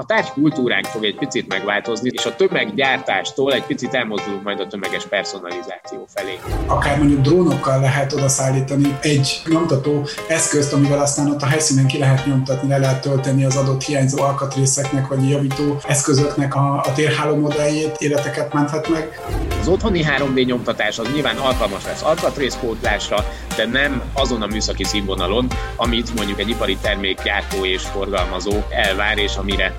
a tárgykultúránk fog egy picit megváltozni, és a tömeggyártástól egy picit elmozdulunk majd a tömeges personalizáció felé. Akár mondjuk drónokkal lehet odaszállítani egy nyomtató eszközt, amivel aztán ott a helyszínen ki lehet nyomtatni, le lehet tölteni az adott hiányzó alkatrészeknek vagy javító eszközöknek a, a térháló modelljét, életeket menthet meg. Az otthoni 3D nyomtatás az nyilván alkalmas lesz alkatrészpótlásra, de nem azon a műszaki színvonalon, amit mondjuk egy ipari termékgyártó és forgalmazó elvár, és amire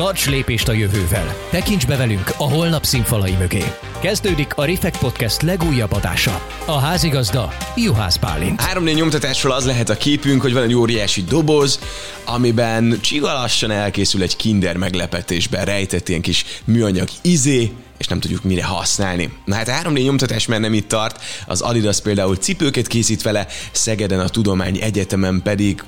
Tarts lépést a jövővel! Tekints be velünk a holnap színfalai mögé! Kezdődik a Refekt Podcast legújabb adása. A házigazda Juhász Pálint. 3D nyomtatásról az lehet a képünk, hogy van egy óriási doboz, amiben csigalassan elkészül egy kinder meglepetésben rejtett ilyen kis műanyag izé, és nem tudjuk mire használni. Na hát a 3D nyomtatás már nem itt tart, az Adidas például cipőket készít vele, Szegeden a Tudomány Egyetemen pedig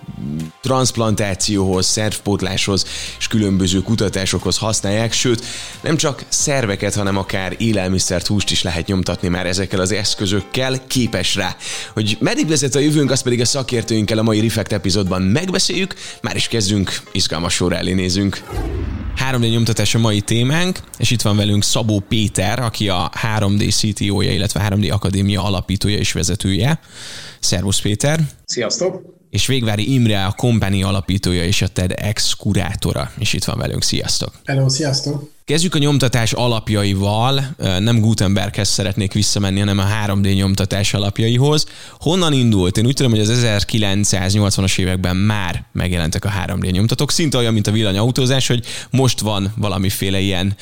transplantációhoz, szervpótláshoz és különböző kutatásokhoz használják, sőt nem csak szerveket, hanem akár élelmiszert, húst is lehet nyomtatni már ezekkel az eszközökkel, képes rá. Hogy meddig vezet a jövőnk, azt pedig a szakértőinkkel a mai Reflect epizódban megbeszéljük, már is kezdünk, izgalmas sorra elé nézünk. 3D nyomtatás a mai témánk, és itt van velünk Szabó Péter, aki a 3D CTO-ja, illetve 3D Akadémia alapítója és vezetője. Szervusz Péter! Sziasztok! És Végvári Imre, a Company alapítója és a TEDx kurátora, és itt van velünk. Sziasztok! Hello, sziasztok! Kezdjük a nyomtatás alapjaival, nem Gutenberghez szeretnék visszamenni, hanem a 3D nyomtatás alapjaihoz. Honnan indult? Én úgy tudom, hogy az 1980-as években már megjelentek a 3D nyomtatók, szinte olyan, mint a villanyautózás, hogy most van valamiféle ilyen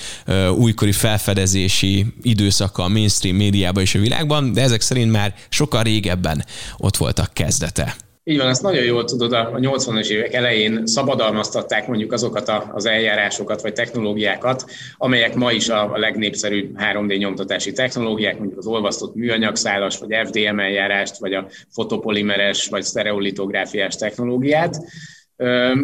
újkori felfedezési időszaka a mainstream médiában és a világban, de ezek szerint már sokkal régebben ott voltak kezdete. Így van, ezt nagyon jól tudod, a 80-as évek elején szabadalmaztatták mondjuk azokat az eljárásokat vagy technológiákat, amelyek ma is a legnépszerűbb 3D nyomtatási technológiák, mondjuk az olvasztott műanyagszálas, vagy FDM eljárást, vagy a fotopolimeres, vagy sztereolitográfiás technológiát.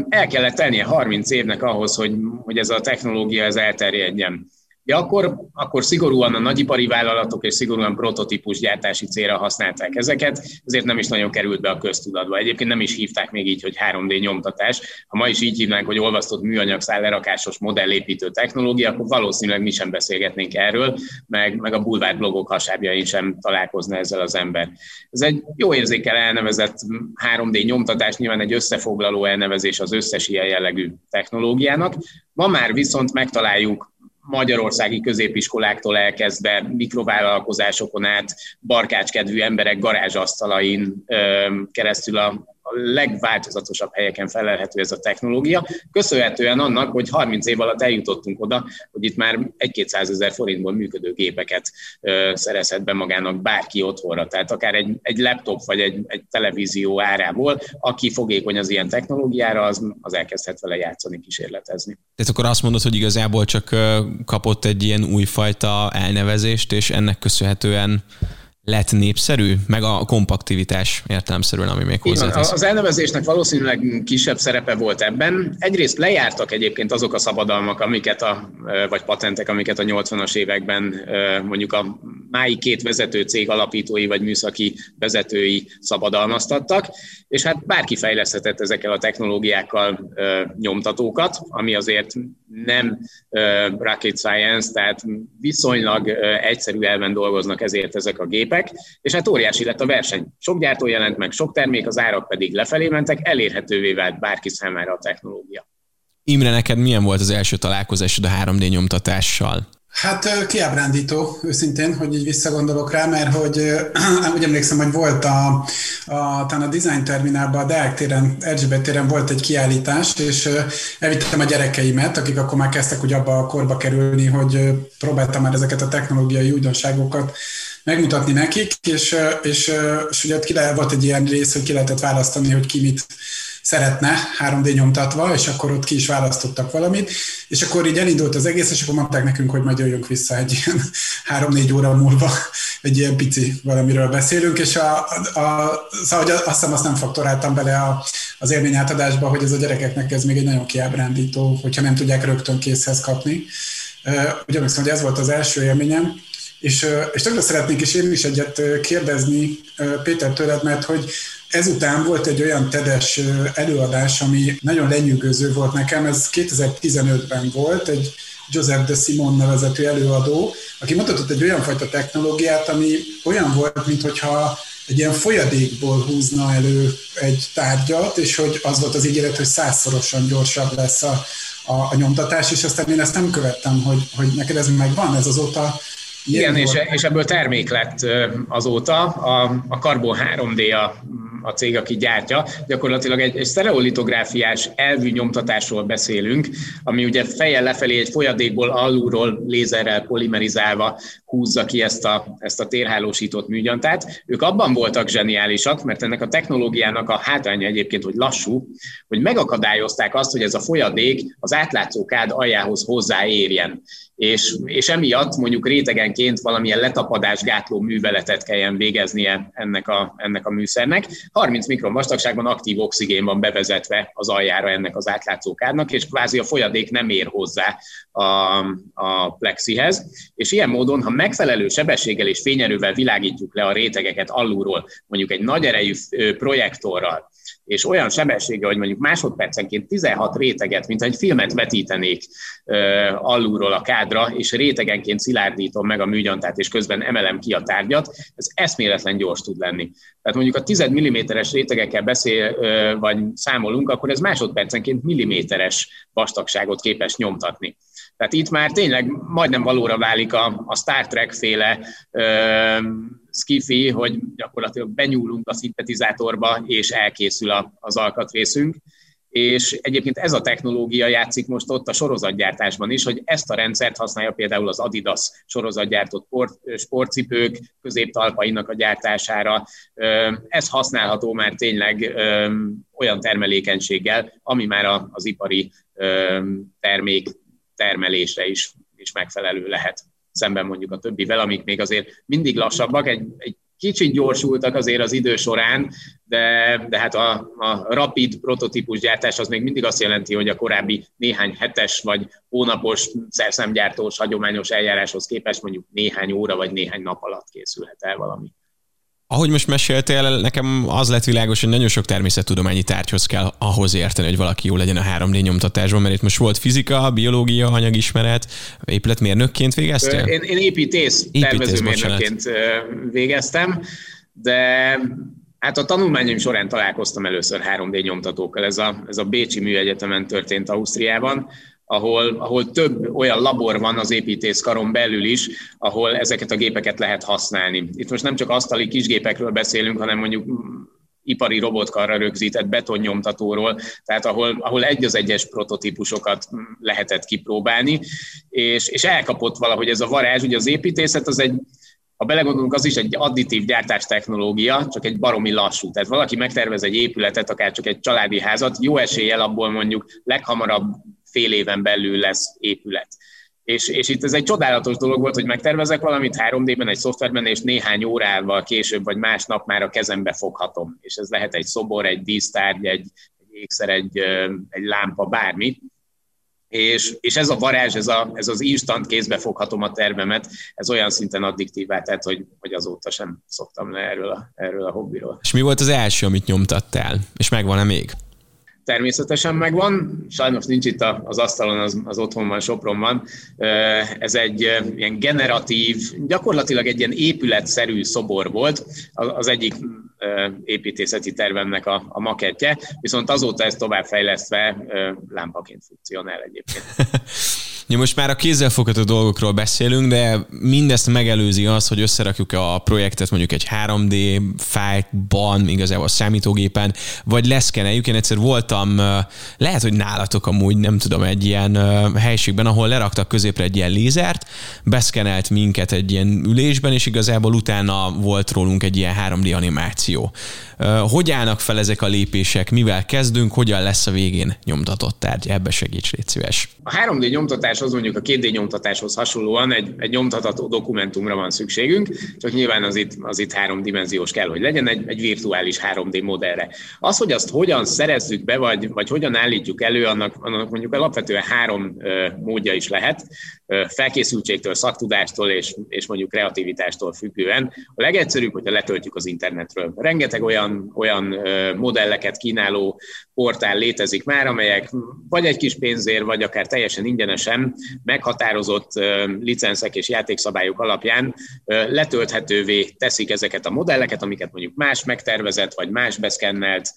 El kellett tennie 30 évnek ahhoz, hogy, hogy ez a technológia ez elterjedjen. Ja, akkor, akkor szigorúan a nagyipari vállalatok és szigorúan prototípus gyártási célra használták ezeket, ezért nem is nagyon került be a köztudatba. Egyébként nem is hívták még így, hogy 3D nyomtatás. Ha ma is így hívnánk, hogy olvasztott műanyagszál lerakásos modellépítő technológia, akkor valószínűleg mi sem beszélgetnénk erről, meg, meg a bulvár blogok hasábjain sem találkozna ezzel az ember. Ez egy jó érzékel elnevezett 3D nyomtatás, nyilván egy összefoglaló elnevezés az összes ilyen jellegű technológiának. Ma már viszont megtaláljuk magyarországi középiskoláktól elkezdve mikrovállalkozásokon át, barkácskedvű emberek garázsasztalain keresztül a a legváltozatosabb helyeken felelhető ez a technológia, köszönhetően annak, hogy 30 év alatt eljutottunk oda, hogy itt már 1-200 ezer forintból működő gépeket szerezhet be magának bárki otthonra, tehát akár egy, egy laptop vagy egy, egy televízió árából, aki fogékony az ilyen technológiára, az, az elkezdhet vele játszani, kísérletezni. Tehát akkor azt mondod, hogy igazából csak kapott egy ilyen újfajta elnevezést, és ennek köszönhetően lett népszerű, meg a kompaktivitás értelemszerűen, ami még hozzátesz. Az elnevezésnek valószínűleg kisebb szerepe volt ebben. Egyrészt lejártak egyébként azok a szabadalmak, amiket a, vagy patentek, amiket a 80-as években mondjuk a mái két vezető cég alapítói vagy műszaki vezetői szabadalmaztattak, és hát bárki fejleszthetett ezekkel a technológiákkal nyomtatókat, ami azért nem rocket science, tehát viszonylag egyszerű elven dolgoznak ezért ezek a gépek, és hát óriási lett a verseny. Sok gyártó jelent meg, sok termék, az árak pedig lefelé mentek, elérhetővé vált bárki számára a technológia. Imre, neked milyen volt az első találkozásod a 3D nyomtatással? Hát kiábrándító, őszintén, hogy így visszagondolok rá, mert hogy úgy emlékszem, hogy volt a, a, talán a Design Terminálban, a Deák téren, Erzsébet téren volt egy kiállítás, és elvittem a gyerekeimet, akik akkor már kezdtek úgy abba a korba kerülni, hogy próbáltam már ezeket a technológiai újdonságokat megmutatni nekik, és, és, és ugye ki le, volt egy ilyen rész, hogy ki lehetett választani, hogy ki mit szeretne 3D nyomtatva, és akkor ott ki is választottak valamit, és akkor így elindult az egész, és akkor mondták nekünk, hogy majd jöjjünk vissza egy ilyen 3-4 óra múlva, egy ilyen pici valamiről beszélünk, és a, a, szóval azt hiszem azt nem faktoráltam bele a, az élmény átadásba, hogy ez a gyerekeknek ez még egy nagyon kiábrándító, hogyha nem tudják rögtön készhez kapni. Ugye hogy ez volt az első élményem, és, és tökre szeretnék is én is egyet kérdezni Péter tőled, mert hogy ezután volt egy olyan tedes előadás, ami nagyon lenyűgöző volt nekem, ez 2015-ben volt, egy Joseph de Simon nevezetű előadó, aki mutatott egy olyan fajta technológiát, ami olyan volt, mintha egy ilyen folyadékból húzna elő egy tárgyat, és hogy az volt az ígéret, hogy százszorosan gyorsabb lesz a, a, a nyomtatás, és aztán én ezt nem követtem, hogy, hogy neked ez megvan, ez azóta igen, és, és ebből termék lett azóta. A, a Carbon 3D a, a cég, aki gyártja. Gyakorlatilag egy, egy sztereolitográfiás elvű nyomtatásról beszélünk, ami ugye fejjel lefelé egy folyadékból alulról lézerrel polimerizálva húzza ki ezt a, ezt a térhálósított műgyantát. Ők abban voltak zseniálisak, mert ennek a technológiának a hátránya egyébként, hogy lassú, hogy megakadályozták azt, hogy ez a folyadék az átlátszó kád aljához hozzáérjen és, és emiatt mondjuk rétegenként valamilyen letapadásgátló műveletet kelljen végeznie ennek a, ennek a műszernek. 30 mikron vastagságban aktív oxigén van bevezetve az aljára ennek az átlátszókádnak, és kvázi a folyadék nem ér hozzá a, a plexihez. És ilyen módon, ha megfelelő sebességgel és fényerővel világítjuk le a rétegeket alulról, mondjuk egy nagy erejű projektorral, és olyan sebessége, hogy mondjuk másodpercenként 16 réteget, mint egy filmet vetítenék alulról a kádra, és rétegenként szilárdítom meg a műgyantát, és közben emelem ki a tárgyat, ez eszméletlen gyors tud lenni. Tehát mondjuk a 10 mm-es rétegekkel beszél, vagy számolunk, akkor ez másodpercenként milliméteres vastagságot képes nyomtatni. Tehát itt már tényleg majdnem valóra válik a, a Star Trek féle skifi, hogy gyakorlatilag benyúlunk a szintetizátorba, és elkészül a, az alkatrészünk. És egyébként ez a technológia játszik most ott a sorozatgyártásban is, hogy ezt a rendszert használja például az Adidas sorozatgyártott sportcipők középtalpainak a gyártásására. Ez használható már tényleg olyan termelékenységgel, ami már az ipari termék termelésre is, is megfelelő lehet szemben mondjuk a többivel, amik még azért mindig lassabbak, egy, egy kicsit gyorsultak azért az idő során, de, de hát a, a rapid prototípus gyártás az még mindig azt jelenti, hogy a korábbi néhány hetes vagy hónapos szerszemgyártós hagyományos eljáráshoz képest mondjuk néhány óra vagy néhány nap alatt készülhet el valami. Ahogy most meséltél, nekem az lett világos, hogy nagyon sok természettudományi tárgyhoz kell ahhoz érteni, hogy valaki jó legyen a 3D nyomtatásban, mert itt most volt fizika, biológia, anyagismeret, épületmérnökként végeztél? Én, én építész, építész tervezőmérnökként bocsánat. végeztem, de Hát a tanulmányom során találkoztam először 3D nyomtatókkal. Ez a, ez a Bécsi Műegyetemen történt Ausztriában, ahol, ahol több olyan labor van az építészkaron belül is, ahol ezeket a gépeket lehet használni. Itt most nem csak asztali kisgépekről beszélünk, hanem mondjuk ipari robotkarra rögzített betonnyomtatóról, tehát ahol, ahol egy az egyes prototípusokat lehetett kipróbálni, és, és elkapott valahogy ez a varázs, ugye az építészet az egy, ha belegondolunk, az is egy additív gyártás technológia, csak egy baromi lassú. Tehát valaki megtervez egy épületet, akár csak egy családi házat, jó eséllyel abból mondjuk leghamarabb fél éven belül lesz épület. És, és itt ez egy csodálatos dolog volt, hogy megtervezek valamit 3D-ben, egy szoftverben, és néhány órával később, vagy másnap már a kezembe foghatom. És ez lehet egy szobor, egy dísztárgy, egy, egy ékszer, egy, egy lámpa, bármi. És, és ez a varázs, ez, a, ez az instant kézbe foghatom a tervemet, ez olyan szinten addiktívá tett, hogy, hogy azóta sem szoktam le erről a, erről a hobbiról. És mi volt az első, amit nyomtattál? És megvan-e még? Természetesen megvan, sajnos nincs itt az asztalon, az, az otthonban, Sopronban. Ez egy ilyen generatív, gyakorlatilag egy ilyen épületszerű szobor volt, az egyik építészeti tervemnek a, a makettje, viszont azóta ez továbbfejlesztve lámpaként funkcionál egyébként. Ja, most már a kézzelfogható dolgokról beszélünk, de mindezt megelőzi az, hogy összerakjuk a projektet mondjuk egy 3D fájlban, igazából számítógépen, vagy leszkeneljük. Én egyszer voltam, lehet, hogy nálatok amúgy, nem tudom, egy ilyen helységben, ahol leraktak középre egy ilyen lézert, beszkenelt minket egy ilyen ülésben, és igazából utána volt rólunk egy ilyen 3D animáció. Hogy állnak fel ezek a lépések, mivel kezdünk, hogyan lesz a végén nyomtatott tárgy? Ebbe segíts, légy szíves. A 3D nyomtatáshoz mondjuk a 2D nyomtatáshoz hasonlóan egy, egy nyomtatható dokumentumra van szükségünk, csak nyilván az itt, az itt háromdimenziós kell, hogy legyen egy, egy virtuális 3D modellre. Az, hogy azt hogyan szerezzük be, vagy, vagy hogyan állítjuk elő, annak, annak mondjuk alapvetően három módja is lehet felkészültségtől, szaktudástól és, és mondjuk kreativitástól függően. A legegyszerűbb, hogyha letöltjük az internetről. Rengeteg olyan, olyan modelleket kínáló portál létezik már, amelyek vagy egy kis pénzért, vagy akár teljesen ingyenesen meghatározott licenszek és játékszabályok alapján letölthetővé teszik ezeket a modelleket, amiket mondjuk más megtervezett, vagy más beszkennelt,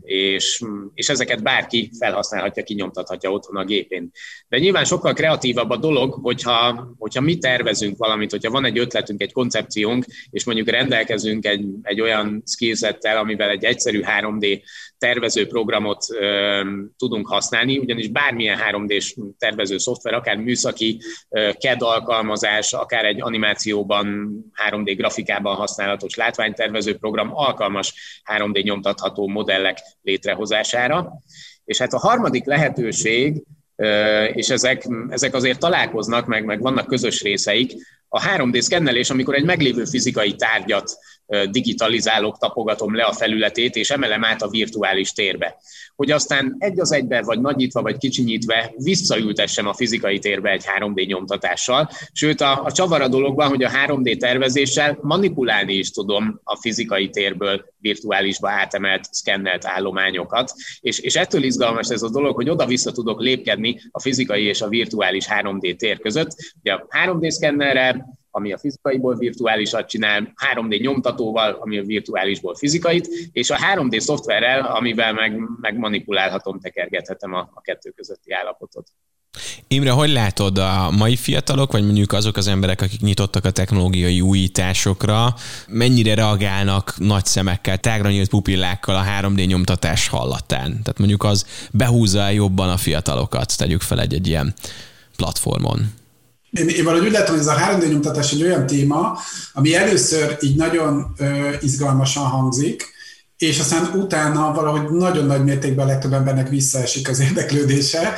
és, és ezeket bárki felhasználhatja, kinyomtathatja otthon a gépén. De nyilván sokkal kreatívabb a dolog, hogyha, hogyha mi tervezünk valamit, hogyha van egy ötletünk, egy koncepciónk, és mondjuk rendelkezünk egy, egy olyan skillsettel, amivel egy egyszerű 3D tervező programot tudunk használni, ugyanis bármilyen 3D-s tervező szoftver, akár műszaki CAD alkalmazás, akár egy animációban, 3D grafikában használatos látványtervező program alkalmas 3D nyomtatható modellek létrehozására. És hát a harmadik lehetőség, és ezek, ezek azért találkoznak, meg, meg vannak közös részeik, a 3D szkennelés, amikor egy meglévő fizikai tárgyat digitalizálok, tapogatom le a felületét, és emelem át a virtuális térbe. Hogy aztán egy az egyben, vagy nagyítva, vagy kicsinyítve visszaültessem a fizikai térbe egy 3D nyomtatással. Sőt, a, a csavar a dologban, hogy a 3D tervezéssel manipulálni is tudom a fizikai térből virtuálisba átemelt, szkennelt állományokat. És, és ettől izgalmas ez a dolog, hogy oda-vissza tudok lépkedni a fizikai és a virtuális 3D tér között. Ugye a 3D szkennerre ami a fizikaiból virtuálisat csinál, 3D nyomtatóval, ami a virtuálisból fizikait, és a 3D szoftverrel, amivel meg, meg manipulálhatom, tekergethetem a, a kettő közötti állapotot. Imre, hogy látod a mai fiatalok, vagy mondjuk azok az emberek, akik nyitottak a technológiai újításokra, mennyire reagálnak nagy szemekkel, tágra nyílt pupillákkal a 3D nyomtatás hallatán? Tehát mondjuk az behúzza jobban a fiatalokat, tegyük fel egy, egy ilyen platformon. Én, én valahogy úgy látom, hogy ez a 3D nyomtatás egy olyan téma, ami először így nagyon ö, izgalmasan hangzik, és aztán utána valahogy nagyon nagy mértékben a legtöbb embernek visszaesik az érdeklődése,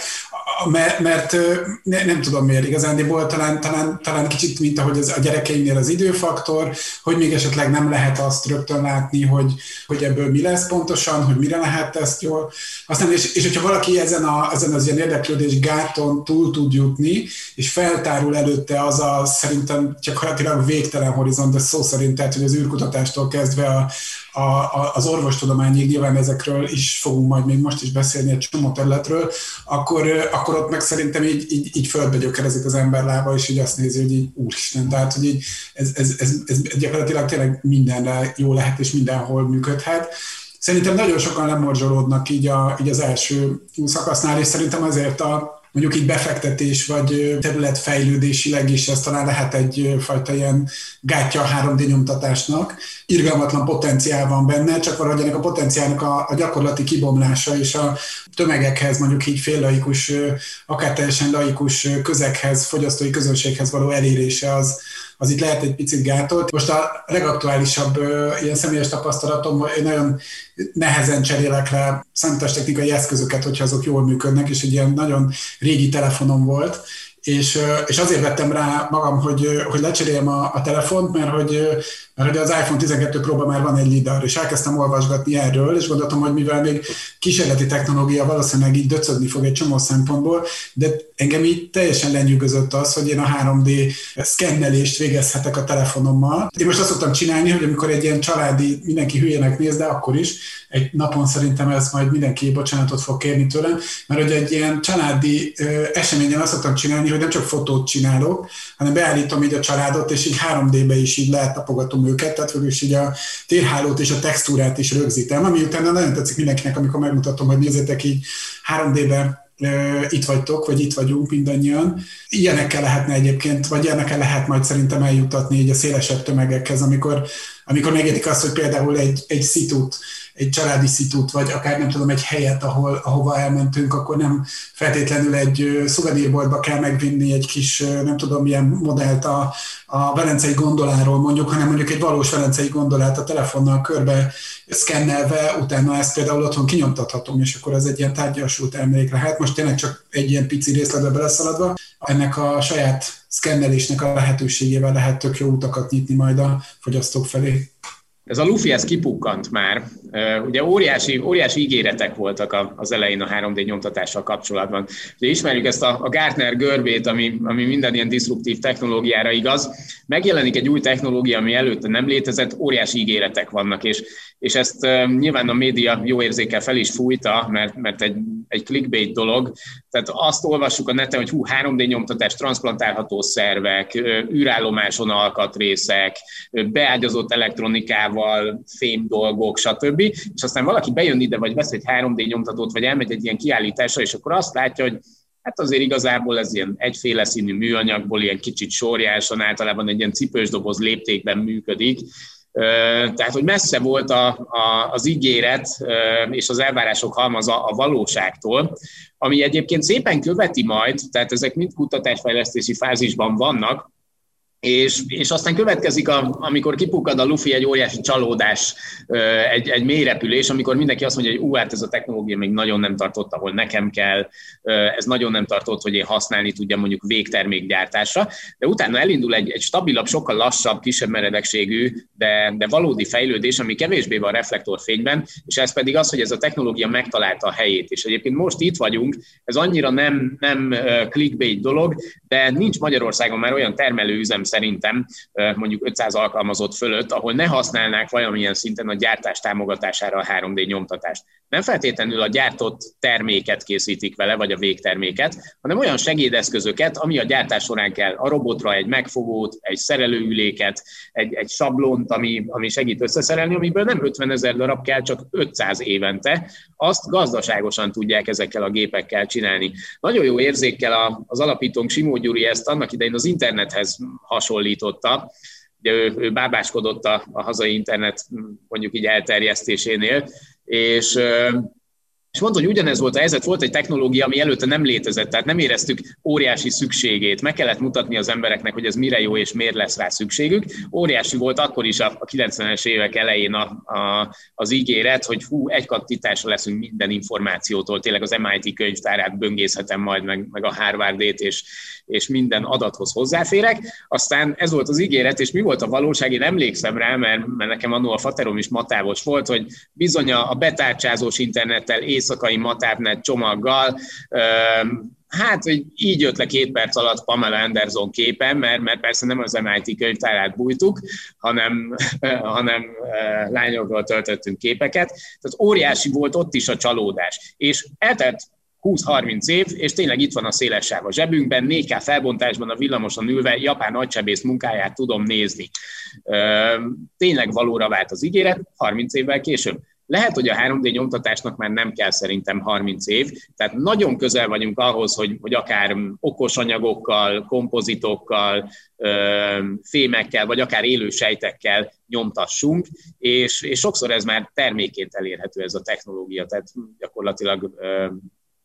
mert, mert ne, nem tudom miért igazándiból, talán, talán, talán kicsit, mint ahogy az, a gyerekeimnél az időfaktor, hogy még esetleg nem lehet azt rögtön látni, hogy, hogy ebből mi lesz pontosan, hogy mire lehet ezt jól. Aztán, és, és hogyha valaki ezen, a, ezen az ilyen érdeklődés gáton túl tud jutni, és feltárul előtte az a szerintem csak haratilag végtelen horizont, de szó szerint, tehát, hogy az űrkutatástól kezdve a, a, a, az orvostudományig, nyilván ezekről is fogunk majd még most is beszélni egy csomó területről, akkor, akkor ott meg szerintem így, így, így földbe gyökerezik az ember lába, és így azt nézi, hogy így úristen, tehát hogy így ez, ez, ez, ez gyakorlatilag tényleg mindenre jó lehet, és mindenhol működhet. Szerintem nagyon sokan lemorzsolódnak így, a, így az első szakasznál, és szerintem azért a, mondjuk így befektetés vagy területfejlődésileg is ez talán lehet egyfajta ilyen gátja a 3D nyomtatásnak. Irgalmatlan potenciál van benne, csak valahogy ennek a potenciálnak a, a gyakorlati kibomlása és a tömegekhez, mondjuk így féllaikus, akár teljesen laikus közeghez, fogyasztói közönséghez való elérése az, az itt lehet egy picit gátolt. Most a legaktuálisabb ilyen személyes tapasztalatom, én nagyon nehezen cserélek le számítástechnikai eszközöket, hogyha azok jól működnek, és egy ilyen nagyon régi telefonom volt, és, és azért vettem rá magam, hogy, hogy lecseréljem a, a telefont, mert hogy, mert hogy az iPhone 12 Pro már van egy LIDAR, és elkezdtem olvasgatni erről, és gondoltam, hogy mivel még kísérleti technológia valószínűleg így döcögni fog egy csomó szempontból, de engem így teljesen lenyűgözött az, hogy én a 3D szkennelést végezhetek a telefonommal. Én most azt szoktam csinálni, hogy amikor egy ilyen családi, mindenki hülyének néz, de akkor is, egy napon szerintem ez majd mindenki bocsánatot fog kérni tőlem, mert hogy egy ilyen családi eseményen azt szoktam csinálni, hogy nem csak fotót csinálok, hanem beállítom így a családot, és így 3D-be is így lehet tapogatom őket, tehát végül is így a térhálót és a textúrát is rögzítem, ami utána nagyon tetszik mindenkinek, amikor megmutatom, hogy nézzétek így 3D-be itt vagytok, vagy itt vagyunk mindannyian. Ilyenekkel lehetne egyébként, vagy ilyenekkel lehet majd szerintem eljutatni így a szélesebb tömegekhez, amikor, amikor megértik azt, hogy például egy, egy szitút egy családi szitút, vagy akár nem tudom, egy helyet, ahol, ahova elmentünk, akkor nem feltétlenül egy szuvenírboltba kell megvinni egy kis, nem tudom, milyen modellt a, a velencei gondoláról mondjuk, hanem mondjuk egy valós velencei gondolát a telefonnal körbe szkennelve, utána ezt például otthon kinyomtathatom, és akkor ez egy ilyen tárgyasult elmélék lehet. Most tényleg csak egy ilyen pici részletbe beleszaladva, ennek a saját szkennelésnek a lehetőségével lehet tök jó utakat nyitni majd a fogyasztók felé. Ez a Luffy, ez kipukkant már. Ugye óriási, óriási ígéretek voltak az elején a 3D nyomtatással kapcsolatban. Ugye ismerjük ezt a, a Gartner görbét, ami, ami minden ilyen diszruptív technológiára igaz. Megjelenik egy új technológia, ami előtte nem létezett, óriási ígéretek vannak, és, és ezt nyilván a média jó érzékel fel is fújta, mert, mert egy, egy clickbait dolog. Tehát azt olvassuk a neten, hogy hú, 3D nyomtatás, transplantálható szervek, űrállomáson alkatrészek, beágyazott elektronikával, fém dolgok, stb. És aztán valaki bejön ide, vagy vesz egy 3D nyomtatót, vagy elmegy egy ilyen kiállításra, és akkor azt látja, hogy hát azért igazából ez ilyen egyféle színű műanyagból, ilyen kicsit sorjásan, általában egy ilyen cipős doboz léptékben működik, tehát, hogy messze volt a, a, az ígéret és az elvárások halmaza a valóságtól, ami egyébként szépen követi majd, tehát ezek mind kutatásfejlesztési fázisban vannak, és, és aztán következik, a, amikor kipukkad a Luffy egy óriási csalódás, egy, egy mély repülés, amikor mindenki azt mondja, hogy ú, hát ez a technológia még nagyon nem tartott, ahol nekem kell, ez nagyon nem tartott, hogy én használni tudjam mondjuk végtermékgyártásra, de utána elindul egy, egy stabilabb, sokkal lassabb, kisebb meredekségű, de, de valódi fejlődés, ami kevésbé van reflektorfényben, és ez pedig az, hogy ez a technológia megtalálta a helyét. És egyébként most itt vagyunk, ez annyira nem, nem clickbait dolog, de nincs Magyarországon már olyan termelőüzem szerintem mondjuk 500 alkalmazott fölött, ahol ne használnák valamilyen szinten a gyártás támogatására a 3D nyomtatást. Nem feltétlenül a gyártott terméket készítik vele, vagy a végterméket, hanem olyan segédeszközöket, ami a gyártás során kell. A robotra egy megfogót, egy szerelőüléket, egy, egy sablont, ami, ami segít összeszerelni, amiből nem 50 ezer darab kell, csak 500 évente. Azt gazdaságosan tudják ezekkel a gépekkel csinálni. Nagyon jó érzékkel az alapítónk Simó Gyuri ezt annak idején az internethez hasonlította. Ugye ő, ő bábáskodott a, a hazai internet mondjuk így elterjesztésénél, és és mondta, hogy ugyanez volt a helyzet, volt egy technológia, ami előtte nem létezett, tehát nem éreztük óriási szükségét. Meg kellett mutatni az embereknek, hogy ez mire jó és miért lesz rá szükségük. Óriási volt akkor is a 90-es évek elején a, a, az ígéret, hogy hú, egy kattintásra leszünk minden információtól. Tényleg az MIT könyvtárát böngészhetem majd, meg, meg a Harvardét, és, és minden adathoz hozzáférek. Aztán ez volt az ígéret, és mi volt a valóság, én emlékszem rá, mert, mert nekem annól a faterom is matávos volt, hogy bizony a betárcsázós internettel, éjszakai matávnet csomaggal, Hát, hogy így jött le két perc alatt Pamela Anderson képen, mert, mert persze nem az MIT könyvtárát bújtuk, hanem, hanem lányokról töltöttünk képeket. Tehát óriási volt ott is a csalódás. És eltelt 20-30 év, és tényleg itt van a széles sáv a zsebünkben, 4K felbontásban a villamoson ülve japán nagysebész munkáját tudom nézni. Tényleg valóra vált az ígéret, 30 évvel később. Lehet, hogy a 3D nyomtatásnak már nem kell szerintem 30 év, tehát nagyon közel vagyunk ahhoz, hogy, hogy akár okos anyagokkal, kompozitokkal, fémekkel, vagy akár élő sejtekkel nyomtassunk, és, és sokszor ez már terméként elérhető ez a technológia, tehát gyakorlatilag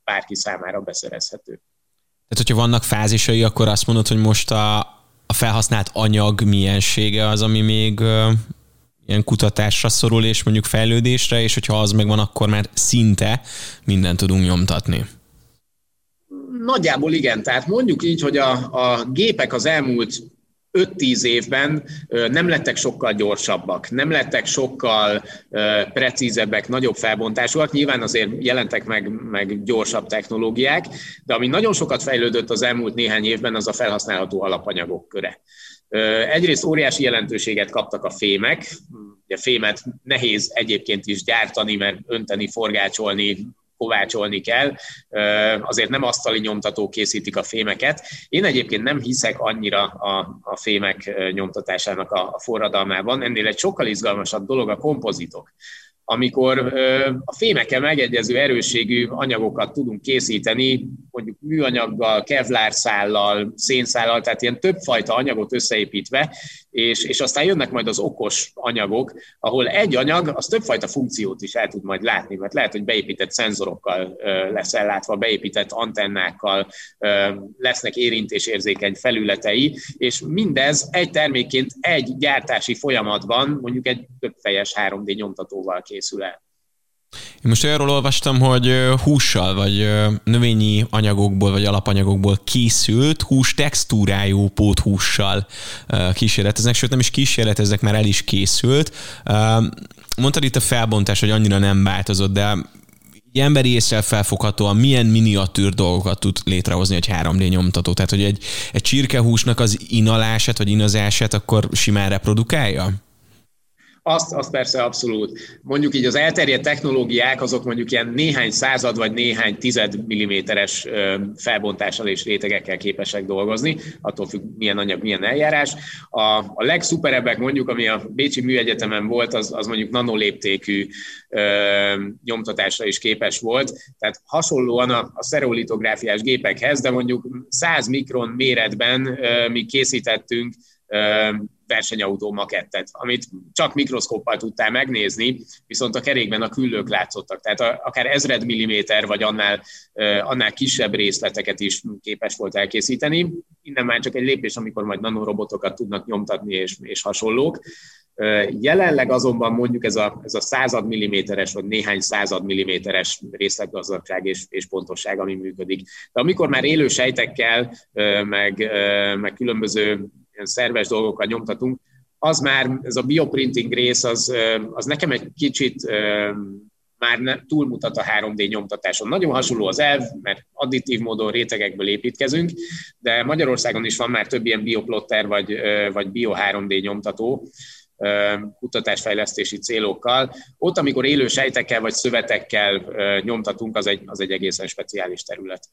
bárki számára beszerezhető. Tehát, hogyha vannak fázisai, akkor azt mondod, hogy most a, a felhasznált anyag miensége az, ami még ilyen kutatásra szorul, és mondjuk fejlődésre, és hogyha az megvan, akkor már szinte mindent tudunk nyomtatni. Nagyjából igen. Tehát mondjuk így, hogy a, a gépek az elmúlt 5-10 évben nem lettek sokkal gyorsabbak, nem lettek sokkal precízebbek, nagyobb felbontásúak. Nyilván azért jelentek meg, meg gyorsabb technológiák, de ami nagyon sokat fejlődött az elmúlt néhány évben, az a felhasználható alapanyagok köre. Egyrészt óriási jelentőséget kaptak a fémek, ugye fémet nehéz egyébként is gyártani, mert önteni, forgácsolni, kovácsolni kell, azért nem asztali nyomtatók készítik a fémeket. Én egyébként nem hiszek annyira a, a fémek nyomtatásának a, a forradalmában, ennél egy sokkal izgalmasabb dolog a kompozitok amikor a fémekkel megegyező erősségű anyagokat tudunk készíteni, mondjuk műanyaggal, kevlárszállal, szénszállal, tehát ilyen többfajta anyagot összeépítve, és, és aztán jönnek majd az okos anyagok, ahol egy anyag az többfajta funkciót is el tud majd látni, mert lehet, hogy beépített szenzorokkal lesz ellátva, beépített antennákkal, lesznek érintésérzékeny felületei, és mindez egy termékként egy gyártási folyamatban, mondjuk egy többfejes 3D nyomtatóval készül el. Én most arról olvastam, hogy hússal, vagy növényi anyagokból, vagy alapanyagokból készült hús textúrájú póthússal kísérleteznek, sőt nem is kísérleteznek, már el is készült. Mondtad itt a felbontás, hogy annyira nem változott, de emberi észre felfoghatóan milyen miniatűr dolgokat tud létrehozni egy 3D nyomtató. Tehát, hogy egy, egy csirkehúsnak az inalását vagy inazását akkor simán reprodukálja? Azt, azt persze abszolút. Mondjuk így az elterjedt technológiák, azok mondjuk ilyen néhány század vagy néhány tized milliméteres felbontással és rétegekkel képesek dolgozni, attól függ, milyen anyag, milyen eljárás. A, a legszuperebbek mondjuk, ami a Bécsi Műegyetemen volt, az, az mondjuk nanoléptékű ö, nyomtatásra is képes volt. Tehát hasonlóan a, a szerolitográfiás gépekhez, de mondjuk 100 mikron méretben ö, mi készítettünk versenyautó makettet, amit csak mikroszkóppal tudtál megnézni, viszont a kerékben a küllők látszottak. Tehát akár ezred milliméter, vagy annál, annál kisebb részleteket is képes volt elkészíteni. Innen már csak egy lépés, amikor majd nanorobotokat tudnak nyomtatni, és, és hasonlók. Jelenleg azonban mondjuk ez a, ez a század milliméteres, vagy néhány század milliméteres részletgazdagság és, és pontosság, ami működik. De amikor már élő sejtekkel, meg, meg különböző ilyen szerves dolgokat nyomtatunk, az már, ez a bioprinting rész, az, az nekem egy kicsit már ne, túlmutat a 3D nyomtatáson. Nagyon hasonló az elv, mert additív módon rétegekből építkezünk, de Magyarországon is van már több ilyen bioplotter vagy, vagy bio 3D nyomtató, kutatásfejlesztési célokkal. Ott, amikor élő sejtekkel vagy szövetekkel nyomtatunk, az egy, az egy egészen speciális terület.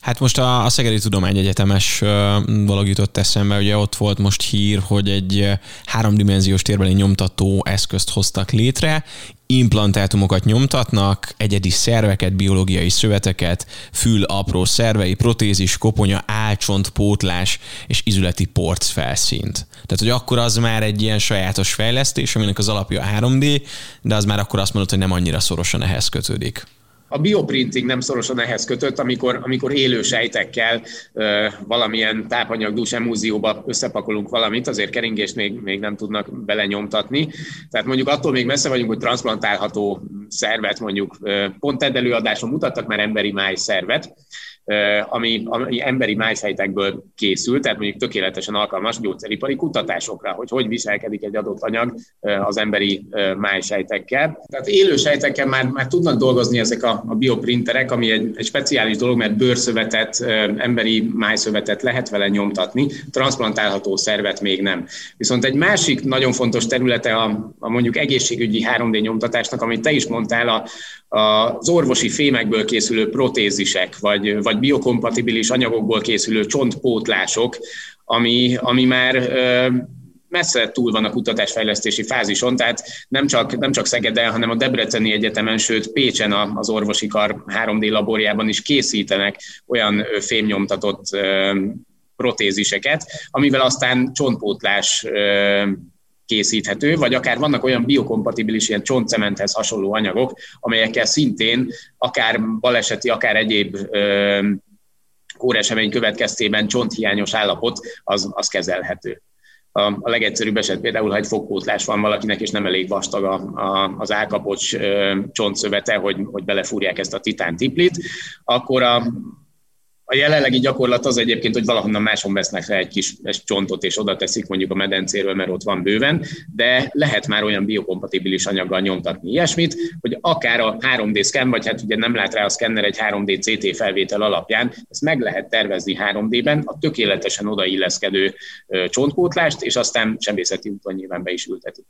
Hát most a, a Szegedi Tudományegyetemes dolog jutott eszembe, ugye ott volt most hír, hogy egy háromdimenziós térbeli nyomtató eszközt hoztak létre, implantátumokat nyomtatnak, egyedi szerveket, biológiai szöveteket, fül apró szervei, protézis, koponya, álcsont, pótlás és izületi porc felszínt. Tehát, hogy akkor az már egy ilyen sajátos fejlesztés, aminek az alapja 3D, de az már akkor azt mondod, hogy nem annyira szorosan ehhez kötődik. A bioprinting nem szorosan ehhez kötött, amikor, amikor élő sejtekkel ö, valamilyen tápanyagdús emúzióba összepakolunk valamit, azért keringést még, még nem tudnak belenyomtatni. Tehát mondjuk attól még messze vagyunk, hogy transplantálható szervet mondjuk pont előadáson mutattak már emberi máj szervet, ami, ami emberi májsejtekből készül, tehát mondjuk tökéletesen alkalmas gyógyszeripari kutatásokra, hogy hogy viselkedik egy adott anyag az emberi májsejtekkel. Tehát élő sejtekkel már, már tudnak dolgozni ezek a, a bioprinterek, ami egy, egy speciális dolog, mert bőrszövetet, emberi májszövetet lehet vele nyomtatni, transplantálható szervet még nem. Viszont egy másik nagyon fontos területe a, a mondjuk egészségügyi 3D nyomtatásnak, amit te is mondtál, a, az orvosi fémekből készülő protézisek, vagy, vagy biokompatibilis anyagokból készülő csontpótlások, ami, ami már messze túl van a kutatásfejlesztési fázison, tehát nem csak, nem csak Szegeden, hanem a Debreceni Egyetemen, sőt Pécsen az orvosi kar 3D laborjában is készítenek olyan fémnyomtatott protéziseket, amivel aztán csontpótlás készíthető, vagy akár vannak olyan biokompatibilis, ilyen csontcementhez hasonló anyagok, amelyekkel szintén akár baleseti, akár egyéb kóresemény következtében csonthiányos állapot, az, az kezelhető. A, a legegyszerűbb eset például, ha egy fogpótlás van valakinek, és nem elég vastag a, a, az állkapocs csontszövete, hogy, hogy belefúrják ezt a titán tiplit, akkor a, a jelenlegi gyakorlat az egyébként, hogy valahonnan máson vesznek le egy kis csontot, és oda teszik mondjuk a medencéről, mert ott van bőven, de lehet már olyan biokompatibilis anyaggal nyomtatni ilyesmit, hogy akár a 3D scan, vagy hát ugye nem lát rá a szkenner egy 3D CT felvétel alapján, ezt meg lehet tervezni 3D-ben, a tökéletesen odailleszkedő csontpótlást, és aztán sebészeti úton nyilván be is ültetik.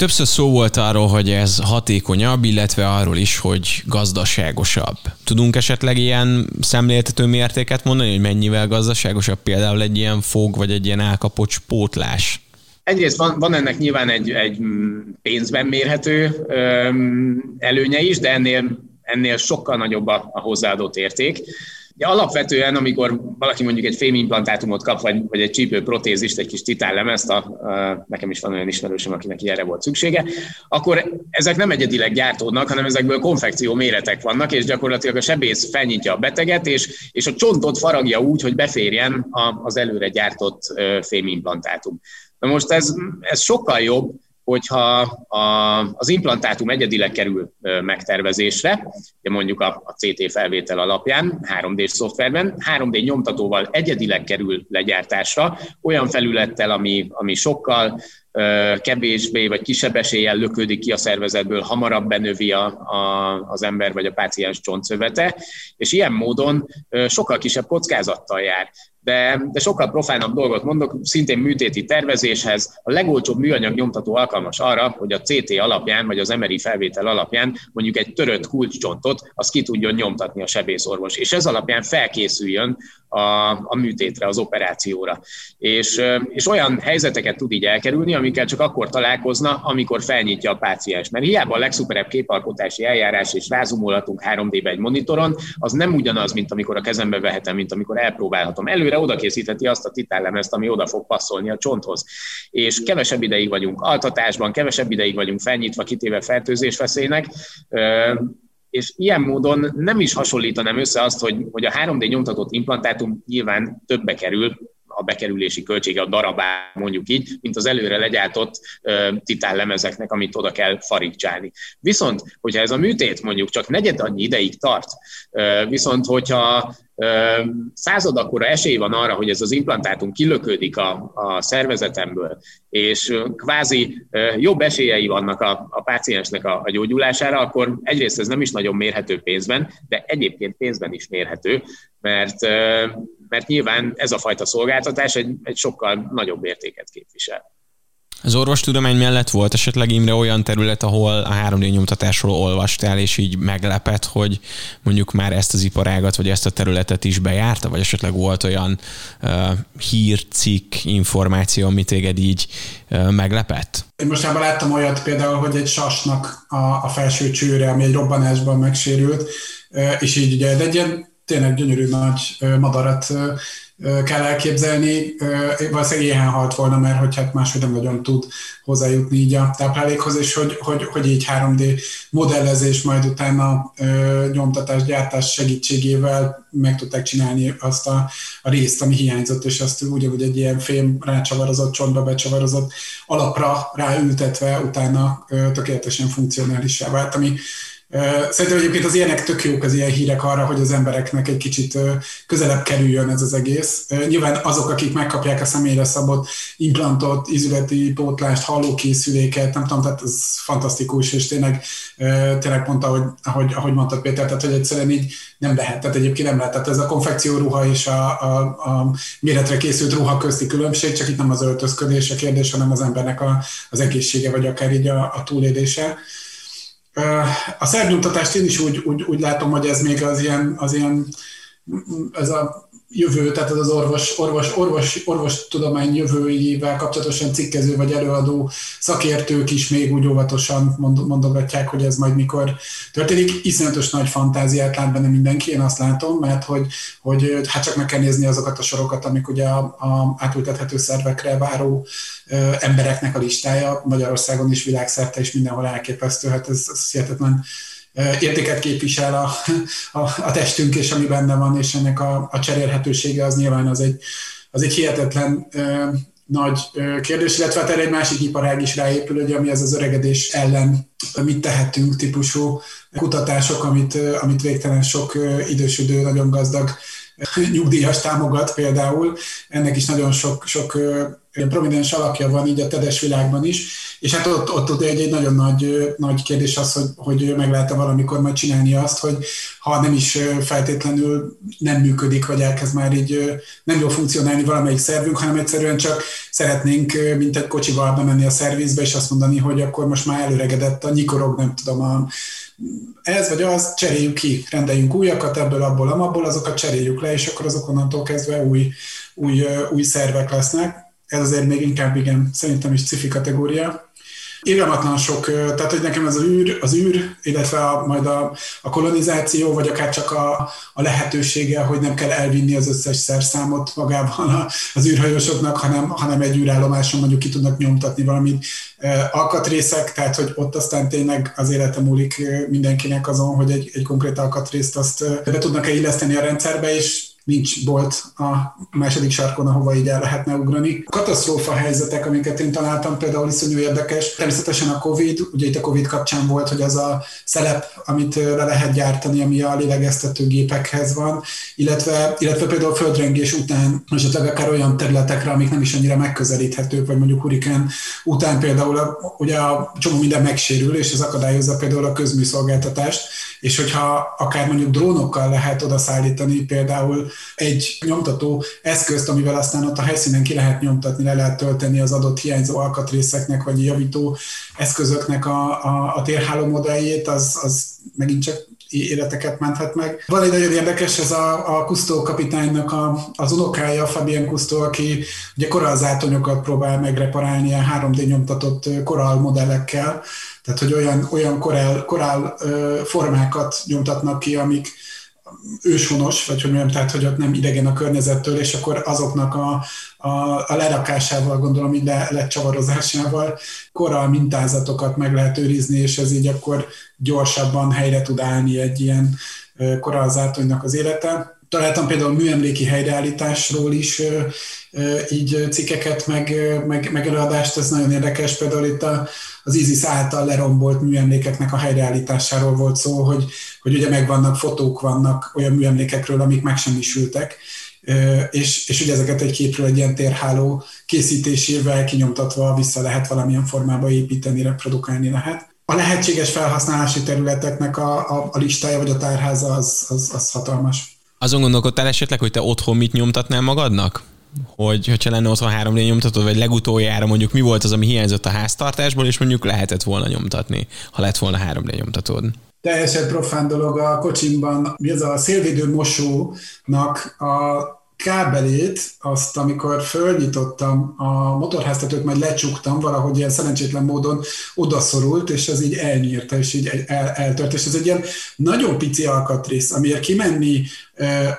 Többször szó volt arról, hogy ez hatékonyabb, illetve arról is, hogy gazdaságosabb. Tudunk esetleg ilyen szemléltető mértéket mondani, hogy mennyivel gazdaságosabb például egy ilyen fog vagy egy ilyen álkapocs pótlás? Egyrészt van, van ennek nyilván egy, egy pénzben mérhető előnye is, de ennél, ennél sokkal nagyobb a, a hozzáadott érték. Ja, alapvetően, amikor valaki mondjuk egy fémimplantátumot kap, vagy, vagy egy csípő protézist, egy kis titánlemezt, a, a, nekem is van olyan ismerősöm, akinek ilyenre volt szüksége, akkor ezek nem egyedileg gyártódnak, hanem ezekből konfekció méretek vannak, és gyakorlatilag a sebész felnyitja a beteget, és, és a csontot faragja úgy, hogy beférjen az előre gyártott fémimplantátum. Na most ez, ez sokkal jobb, hogyha a, az implantátum egyedileg kerül megtervezésre, mondjuk a, a CT felvétel alapján, 3D szoftverben, 3D nyomtatóval egyedileg kerül legyártásra, olyan felülettel, ami, ami sokkal kevésbé vagy kisebb eséllyel löködik ki a szervezetből, hamarabb benövi a, a, az ember vagy a páciens csontszövete, és ilyen módon sokkal kisebb kockázattal jár de, de sokkal profánabb dolgot mondok, szintén műtéti tervezéshez. A legolcsóbb műanyag nyomtató alkalmas arra, hogy a CT alapján, vagy az MRI felvétel alapján mondjuk egy törött kulcscsontot, az ki tudjon nyomtatni a sebészorvos, és ez alapján felkészüljön a, a műtétre, az operációra. És, és olyan helyzeteket tud így elkerülni, amikkel csak akkor találkozna, amikor felnyitja a páciens. Mert hiába a legszuperebb képalkotási eljárás és rázumolhatunk 3D-be egy monitoron, az nem ugyanaz, mint amikor a kezembe vehetem, mint amikor elpróbálhatom. Előre oda készítheti azt a titánlemezt, ami oda fog passzolni a csonthoz. És kevesebb ideig vagyunk altatásban, kevesebb ideig vagyunk felnyitva, kitéve fertőzés veszélynek, és ilyen módon nem is hasonlítanám össze azt, hogy, hogy a 3D nyomtatott implantátum nyilván többe kerül, a bekerülési költsége a darabá, mondjuk így, mint az előre legyártott titánlemezeknek, amit oda kell farigcsálni. Viszont, hogyha ez a műtét mondjuk csak negyed annyi ideig tart, viszont hogyha század akkora esély van arra, hogy ez az implantátum kilöködik a, a szervezetemből, és kvázi jobb esélyei vannak a, a páciensnek a, a gyógyulására, akkor egyrészt ez nem is nagyon mérhető pénzben, de egyébként pénzben is mérhető, mert, mert nyilván ez a fajta szolgáltatás egy, egy sokkal nagyobb értéket képvisel. Az orvostudomány mellett volt esetleg Imre olyan terület, ahol a 3D nyomtatásról olvastál, és így meglepett, hogy mondjuk már ezt az iparágat, vagy ezt a területet is bejárta, vagy esetleg volt olyan uh, hírcikk, információ, ami téged így uh, meglepett? Én most már láttam olyat például, hogy egy sasnak a, a felső csőre, ami egy robbanásban megsérült, és így ugye egy ilyen tényleg gyönyörű nagy madarat kell elképzelni. Valószínűleg ilyen halt volna, mert hogy hát máshogy nem nagyon tud hozzájutni így a táplálékhoz, és hogy, hogy, hogy így 3D modellezés majd utána nyomtatás, gyártás segítségével meg tudták csinálni azt a, a részt, ami hiányzott, és azt ugyanúgy egy ilyen fém rácsavarozott, csontba becsavarozott alapra ráültetve utána tökéletesen funkcionálissá vált, ami Szerintem egyébként az ilyenek tök jók az ilyen hírek arra, hogy az embereknek egy kicsit közelebb kerüljön ez az egész. Nyilván azok, akik megkapják a személyre szabott implantot, izületi pótlást, hallókészüléket, nem tudom, tehát ez fantasztikus, és tényleg, tényleg pont ahogy, ahogy, ahogy mondtad Péter, tehát hogy egyszerűen így nem lehet, tehát egyébként nem lehet. Tehát ez a konfekció ruha és a, a, a méretre készült ruha közti különbség, csak itt nem az öltözködés a kérdés, hanem az embernek a, az egészsége, vagy akár így a, a túlélése. A szervnyomtatást én is úgy, úgy, úgy látom, hogy ez még az ilyen, az ilyen ez a jövő, tehát az orvos, orvos, orvos, orvos tudomány jövőjével kapcsolatosan cikkező vagy előadó szakértők is még úgy óvatosan mondogatják, hogy ez majd mikor történik. Iszonyatos nagy fantáziát lát benne mindenki, én azt látom, mert hogy, hogy hát csak meg kell nézni azokat a sorokat, amik ugye a, a átültethető szervekre váró ö, embereknek a listája Magyarországon is, világszerte is mindenhol elképesztő, hát ez, ez hihetetlen értéket képvisel a, a, a testünk, és ami benne van, és ennek a, a cserélhetősége az nyilván az egy, az egy hihetetlen nagy kérdés, illetve hát erre egy másik iparág is ráépül, hogy ami az az öregedés ellen mit tehetünk típusú kutatások, amit, amit végtelen sok idősödő, nagyon gazdag nyugdíjas támogat például. Ennek is nagyon sok, sok prominens alakja van így a tedes világban is, és hát ott, ott, ott egy, egy nagyon nagy, nagy kérdés az, hogy, hogy meg lehet-e valamikor majd csinálni azt, hogy ha nem is feltétlenül nem működik, vagy elkezd már így nem jól funkcionálni valamelyik szervünk, hanem egyszerűen csak szeretnénk, mint egy kocsival bemenni a szervizbe, és azt mondani, hogy akkor most már előregedett a nyikorog, nem tudom, a, ez vagy az, cseréljük ki, rendeljünk újakat ebből, abból, amabból, azokat cseréljük le, és akkor azok onnantól kezdve új, új, új szervek lesznek ez azért még inkább igen, szerintem is cifi kategória. Irgalmatlan sok, tehát hogy nekem ez az űr, az űr illetve a, majd a, a kolonizáció, vagy akár csak a, a lehetősége, hogy nem kell elvinni az összes szerszámot magában az űrhajósoknak, hanem, hanem egy űrállomáson mondjuk ki tudnak nyomtatni valamit alkatrészek, tehát hogy ott aztán tényleg az élete múlik mindenkinek azon, hogy egy, egy konkrét alkatrészt azt be tudnak-e illeszteni a rendszerbe, és nincs bolt a második sarkon, ahova így el lehetne ugrani. Katasztrófa helyzetek, amiket én találtam, például iszonyú érdekes. Természetesen a COVID, ugye itt a COVID kapcsán volt, hogy az a szelep, amit le lehet gyártani, ami a lélegeztető gépekhez van, illetve, illetve például földrengés után, esetleg akár olyan területekre, amik nem is annyira megközelíthetők, vagy mondjuk hurikán után például a, ugye a csomó minden megsérül, és ez akadályozza például a közműszolgáltatást, és hogyha akár mondjuk drónokkal lehet oda szállítani például egy nyomtató eszközt, amivel aztán ott a helyszínen ki lehet nyomtatni, le lehet tölteni az adott hiányzó alkatrészeknek, vagy javító eszközöknek a, a, a térháló modelljét, az, az megint csak életeket menthet meg. Van egy nagyon érdekes, ez a, a Kusztó kapitánynak a, az unokája, Fabien Kusztó, aki ugye korallzátonyokat próbál megreparálni ilyen 3D nyomtatott korall modellekkel, tehát hogy olyan, olyan korál, korál formákat nyomtatnak ki, amik, őshonos, vagy hogy mondjam, tehát hogy ott nem idegen a környezettől, és akkor azoknak a, a, a lerakásával, gondolom így le, lecsavarozásával korral mintázatokat meg lehet őrizni, és ez így akkor gyorsabban helyre tud állni egy ilyen korallzátonynak az élete. Találtam például műemléki helyreállításról is így cikkeket, meg, meg, meg előadást, ez nagyon érdekes. Például itt a, az ISIS által lerombolt műemlékeknek a helyreállításáról volt szó, hogy, hogy ugye megvannak fotók, vannak olyan műemlékekről, amik megsemmisültek, és, és ugye ezeket egy képről egy ilyen térháló készítésével kinyomtatva vissza lehet valamilyen formába építeni, reprodukálni lehet. A lehetséges felhasználási területeknek a, a, a listája vagy a tárháza az, az, az hatalmas. Azon gondolkodtál esetleg, hogy te otthon mit nyomtatnál magadnak? Hogy hogyha lenne otthon 3D nyomtató, vagy legutoljára mondjuk mi volt az, ami hiányzott a háztartásból, és mondjuk lehetett volna nyomtatni, ha lett volna 3D nyomtatód. Teljesen profán dolog a kocsimban, mi az a szélvédő mosónak a kábelét, azt amikor fölnyitottam a motorháztetőt, majd lecsuktam, valahogy ilyen szerencsétlen módon odaszorult, és ez így elnyírta, és így el, eltört. És ez egy ilyen nagyon pici alkatrész, amiért kimenni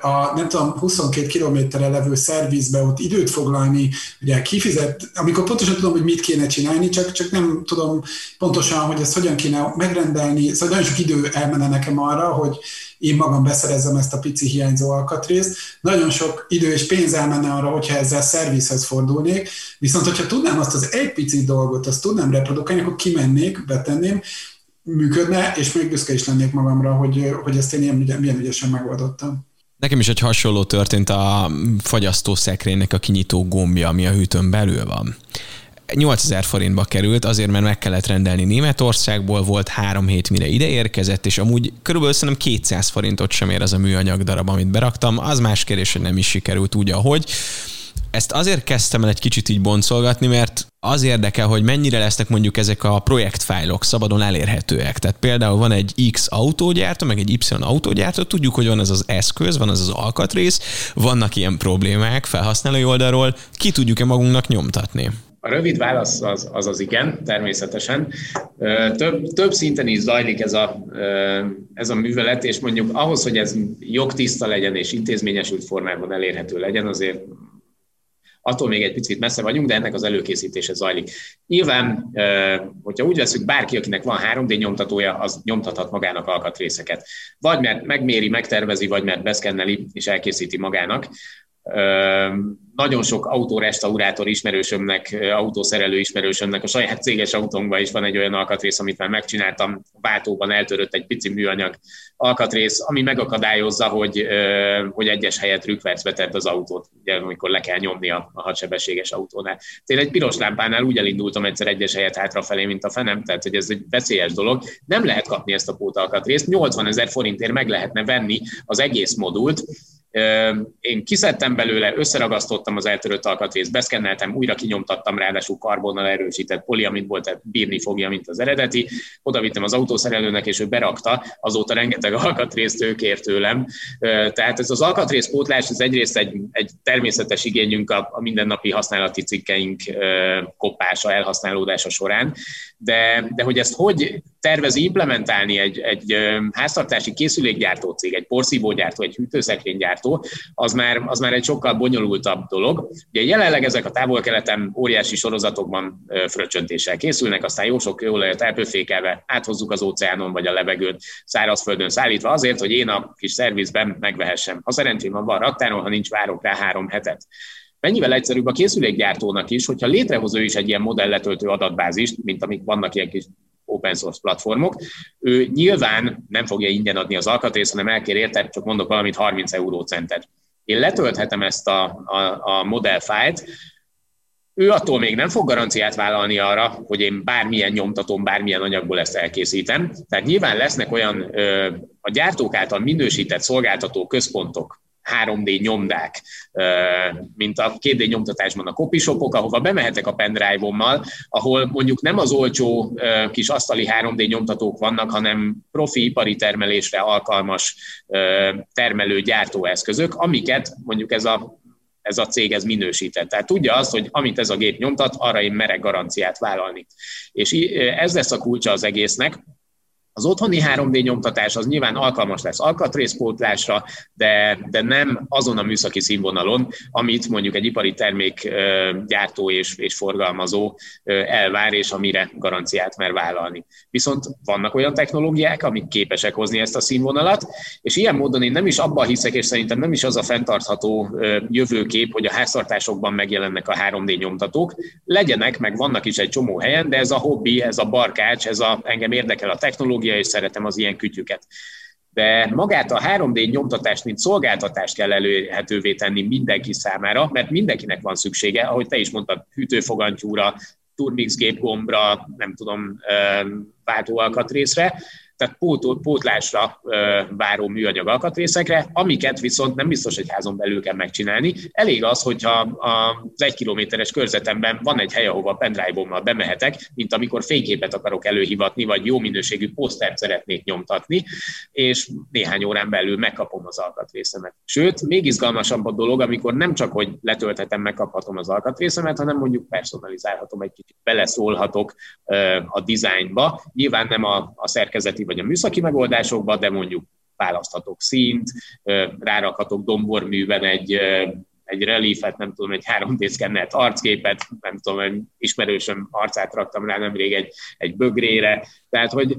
a nem tudom, 22 kilométerre levő szervizbe ott időt foglalni, ugye kifizet, amikor pontosan tudom, hogy mit kéne csinálni, csak, csak nem tudom pontosan, hogy ezt hogyan kéne megrendelni, szóval nagyon sok idő elmenne nekem arra, hogy én magam beszerezzem ezt a pici hiányzó alkatrészt. Nagyon sok idő és pénz elmenne arra, hogyha ezzel szervizhez fordulnék, viszont hogyha tudnám azt az egy pici dolgot, azt tudnám reprodukálni, akkor kimennék, betenném, működne, és még büszke is lennék magamra, hogy, hogy ezt én ilyen, milyen ügyesen megoldottam. Nekem is egy hasonló történt a fagyasztószekrénynek a kinyitó gombja, ami a hűtőn belül van. 8000 forintba került, azért mert meg kellett rendelni Németországból, volt három hét mire ide érkezett, és amúgy körülbelül szerintem 200 forintot sem ér az a műanyag darab, amit beraktam. Az más kérdés, hogy nem is sikerült úgy, ahogy. Ezt azért kezdtem el egy kicsit így boncolgatni, mert az érdekel, hogy mennyire lesznek mondjuk ezek a projektfájlok szabadon elérhetőek. Tehát például van egy X autógyártó, meg egy Y autógyártó, tudjuk, hogy van ez az eszköz, van ez az alkatrész, vannak ilyen problémák felhasználói oldalról, ki tudjuk-e magunknak nyomtatni? A rövid válasz az az, az igen, természetesen. Több, több szinten is zajlik ez a, ez a művelet, és mondjuk ahhoz, hogy ez jogtiszta legyen és intézményesült formában elérhető legyen, azért attól még egy picit messze vagyunk, de ennek az előkészítése zajlik. Nyilván, hogyha úgy veszük, bárki, akinek van 3D nyomtatója, az nyomtathat magának alkatrészeket. Vagy mert megméri, megtervezi, vagy mert beszkenneli és elkészíti magának. Nagyon sok autórestaurátor ismerősömnek, autószerelő ismerősömnek a saját céges autónkban is van egy olyan alkatrész, amit már megcsináltam, váltóban eltörött egy pici műanyag alkatrész, ami megakadályozza, hogy, hogy egyes helyet rükvercbe tett az autót, ugye, amikor le kell nyomni a, a hadsebességes autónál. Én egy piros lámpánál úgy elindultam egyszer egyes helyet hátrafelé, mint a fenem, tehát hogy ez egy veszélyes dolog. Nem lehet kapni ezt a pótalkatrészt, 80 ezer forintért meg lehetne venni az egész modult, én kiszedtem belőle, összeragasztottam, kinyomtattam az eltörött alkatrészt, beszkenneltem, újra kinyomtattam, ráadásul karbonnal erősített poliamid volt, tehát bírni fogja, mint az eredeti. Oda vittem az autószerelőnek, és ő berakta, azóta rengeteg alkatrészt ő kért tőlem. Tehát ez az alkatrészpótlás, ez egyrészt egy, egy természetes igényünk a, a mindennapi használati cikkeink kopása, elhasználódása során, de, de hogy ezt hogy tervezi implementálni egy, egy háztartási készülékgyártó cég, egy porszívógyártó, egy hűtőszekrénygyártó, az már, az már egy sokkal bonyolultabb dolog. Ugye jelenleg ezek a távol-keleten óriási sorozatokban fröccsöntéssel készülnek, aztán jó sok olajat elpőfékelve áthozzuk az óceánon vagy a levegőn, szárazföldön szállítva azért, hogy én a kis szervizben megvehessem. Ha szerencsém van, van raktáron, ha nincs, várok rá három hetet. Mennyivel egyszerűbb a készülékgyártónak is, hogyha létrehoz ő is egy ilyen modelletöltő adatbázist, mint amik vannak ilyen kis open source platformok. Ő nyilván nem fogja ingyen adni az alkatrészt, hanem elkér érte, csak mondok valamit 30 eurócentet. Én letölthetem ezt a, a, a modellfájlt, ő attól még nem fog garanciát vállalni arra, hogy én bármilyen nyomtatom, bármilyen anyagból ezt elkészítem. Tehát nyilván lesznek olyan a gyártók által minősített szolgáltató központok, 3D nyomdák, mint a 2D nyomtatásban a copyshopok, ahova bemehetek a pendrive-ommal, ahol mondjuk nem az olcsó kis asztali 3D nyomtatók vannak, hanem profi ipari termelésre alkalmas termelő gyártóeszközök, amiket mondjuk ez a ez a cég ez minősített. Tehát tudja azt, hogy amit ez a gép nyomtat, arra én merek garanciát vállalni. És ez lesz a kulcsa az egésznek, az otthoni 3D nyomtatás az nyilván alkalmas lesz alkatrészpótlásra, de, de nem azon a műszaki színvonalon, amit mondjuk egy ipari termék gyártó és, és forgalmazó elvár, és amire garanciát mer vállalni. Viszont vannak olyan technológiák, amik képesek hozni ezt a színvonalat, és ilyen módon én nem is abban hiszek, és szerintem nem is az a fenntartható jövőkép, hogy a háztartásokban megjelennek a 3D nyomtatók. Legyenek, meg vannak is egy csomó helyen, de ez a hobbi, ez a barkács, ez a, engem érdekel a technológia, technológia, és szeretem az ilyen kütyüket. De magát a 3D nyomtatást, mint szolgáltatást kell előhetővé tenni mindenki számára, mert mindenkinek van szüksége, ahogy te is mondtad, hűtőfogantyúra, turmix gépgombra, nem tudom, váltóalkatrészre, tehát pótlásra váró műanyag alkatrészekre, amiket viszont nem biztos, hogy házon belül kell megcsinálni. Elég az, hogyha az egy kilométeres körzetemben van egy hely, ahova pendrive-ommal bemehetek, mint amikor fényképet akarok előhivatni, vagy jó minőségű posztert szeretnék nyomtatni, és néhány órán belül megkapom az alkatrészemet. Sőt, még izgalmasabb a dolog, amikor nem csak, hogy letölthetem, megkaphatom az alkatrészemet, hanem mondjuk personalizálhatom egy kicsit, beleszólhatok a dizájnba. Nyilván nem a, a szerkezeti vagy a műszaki megoldásokba, de mondjuk választhatok színt, rárakhatok domborműben egy egy reliefet, nem tudom, egy 3D szkennelt arcképet, nem tudom, egy ismerősöm arcát raktam rá nemrég egy, egy bögrére. Tehát, hogy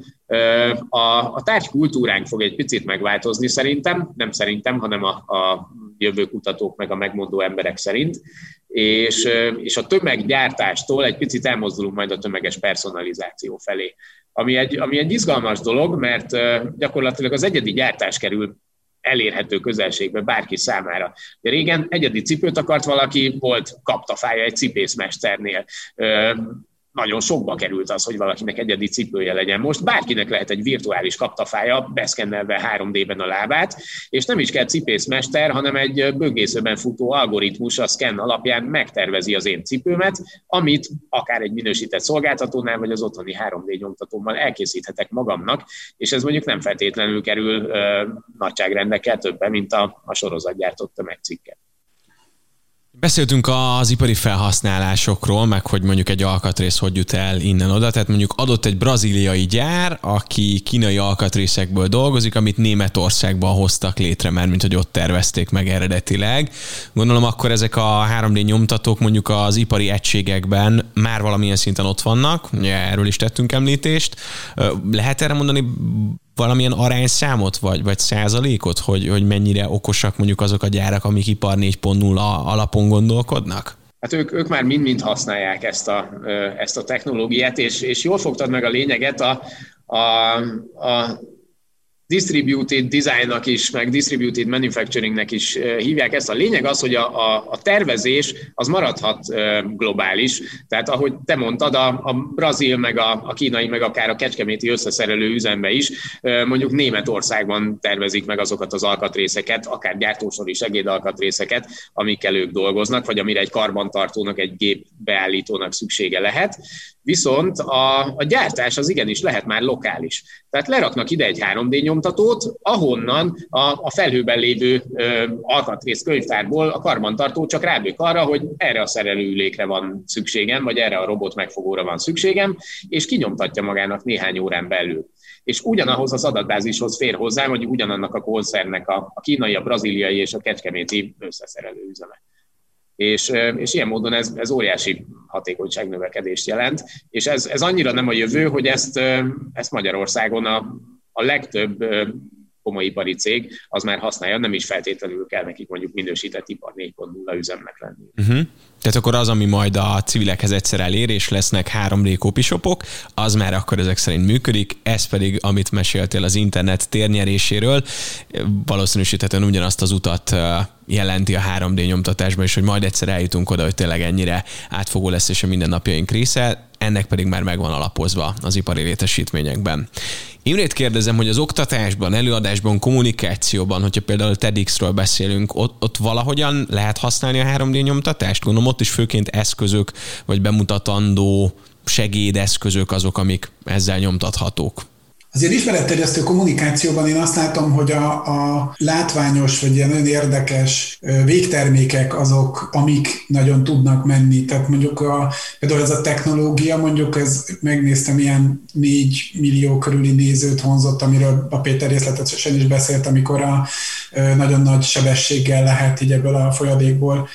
a, a tárgykultúránk fog egy picit megváltozni szerintem, nem szerintem, hanem a, a jövő kutatók meg a megmondó emberek szerint, és, és a tömeggyártástól egy picit elmozdulunk majd a tömeges personalizáció felé. Ami egy, ami egy izgalmas dolog, mert gyakorlatilag az egyedi gyártás kerül elérhető közelségbe bárki számára. De régen egyedi cipőt akart valaki, volt kaptafája egy cipészmesternél nagyon sokba került az, hogy valakinek egyedi cipője legyen. Most bárkinek lehet egy virtuális kaptafája, beszkennelve 3D-ben a lábát, és nem is kell cipészmester, hanem egy böngészőben futó algoritmus a szkenn alapján megtervezi az én cipőmet, amit akár egy minősített szolgáltatónál, vagy az otthoni 3D nyomtatómmal elkészíthetek magamnak, és ez mondjuk nem feltétlenül kerül ö, nagyságrendekkel többen, mint a, a sorozatgyártott tömegcikket. Beszéltünk az ipari felhasználásokról, meg hogy mondjuk egy alkatrész hogy jut el innen-oda. Tehát mondjuk adott egy braziliai gyár, aki kínai alkatrészekből dolgozik, amit Németországban hoztak létre, mert mint hogy ott tervezték meg eredetileg. Gondolom akkor ezek a 3D nyomtatók mondjuk az ipari egységekben már valamilyen szinten ott vannak, ugye erről is tettünk említést. Lehet erre mondani valamilyen arányszámot, vagy, vagy százalékot, hogy, hogy mennyire okosak mondjuk azok a gyárak, amik ipar 4.0 alapon gondolkodnak? Hát ők, ők már mind-mind használják ezt a, ezt a technológiát, és, és jól fogtad meg a lényeget, a, a, a distributed designnak is, meg distributed manufacturingnek is hívják ezt. A lényeg az, hogy a, a, a tervezés az maradhat globális. Tehát ahogy te mondtad, a, a brazil, meg a, a kínai, meg akár a kecskeméti összeszerelő üzembe is, mondjuk Németországban tervezik meg azokat az alkatrészeket, akár gyártósori segédalkatrészeket, amikkel ők dolgoznak, vagy amire egy karbantartónak, egy gép beállítónak szüksége lehet. Viszont a, a gyártás az igenis lehet már lokális. Tehát leraknak ide egy 3D nyomtatót, ahonnan a, a felhőben lévő ö, alkatrész könyvtárból a karbantartó csak rábők arra, hogy erre a szerelőülékre van szükségem, vagy erre a robot megfogóra van szükségem, és kinyomtatja magának néhány órán belül. És ugyanahoz az adatbázishoz fér hozzá, hogy ugyanannak a koncernek a, a kínai, a braziliai és a kecskeméti összeszerelő üzeme és, és ilyen módon ez, ez óriási hatékonyságnövekedést jelent, és ez, ez annyira nem a jövő, hogy ezt, ezt Magyarországon a, a legtöbb komoly ipari cég, az már használja, nem is feltétlenül kell nekik mondjuk minősített ipar 4.0 üzemnek lenni. Uh-huh. Tehát akkor az, ami majd a civilekhez egyszer elér, és lesznek 3D kopisopok, az már akkor ezek szerint működik, ez pedig, amit meséltél az internet térnyeréséről, valószínűsíthetően ugyanazt az utat jelenti a 3D nyomtatásban, és hogy majd egyszer eljutunk oda, hogy tényleg ennyire átfogó lesz, és a mindennapjaink része, ennek pedig már megvan alapozva az ipari létesítményekben. Imrét kérdezem, hogy az oktatásban, előadásban, kommunikációban, hogyha például TEDx-ről beszélünk, ott, ott valahogyan lehet használni a 3D nyomtatást? Gondolom ott is főként eszközök, vagy bemutatandó segédeszközök azok, amik ezzel nyomtathatók. Az ilyen ismeretterjesztő kommunikációban én azt látom, hogy a, a látványos, vagy ilyen nagyon érdekes végtermékek azok, amik nagyon tudnak menni. Tehát mondjuk a, például ez a technológia, mondjuk ez megnéztem, ilyen 4 millió körüli nézőt honzott, amiről a Péter részletesen is beszélt, amikor a nagyon nagy sebességgel lehet így ebből a folyadékból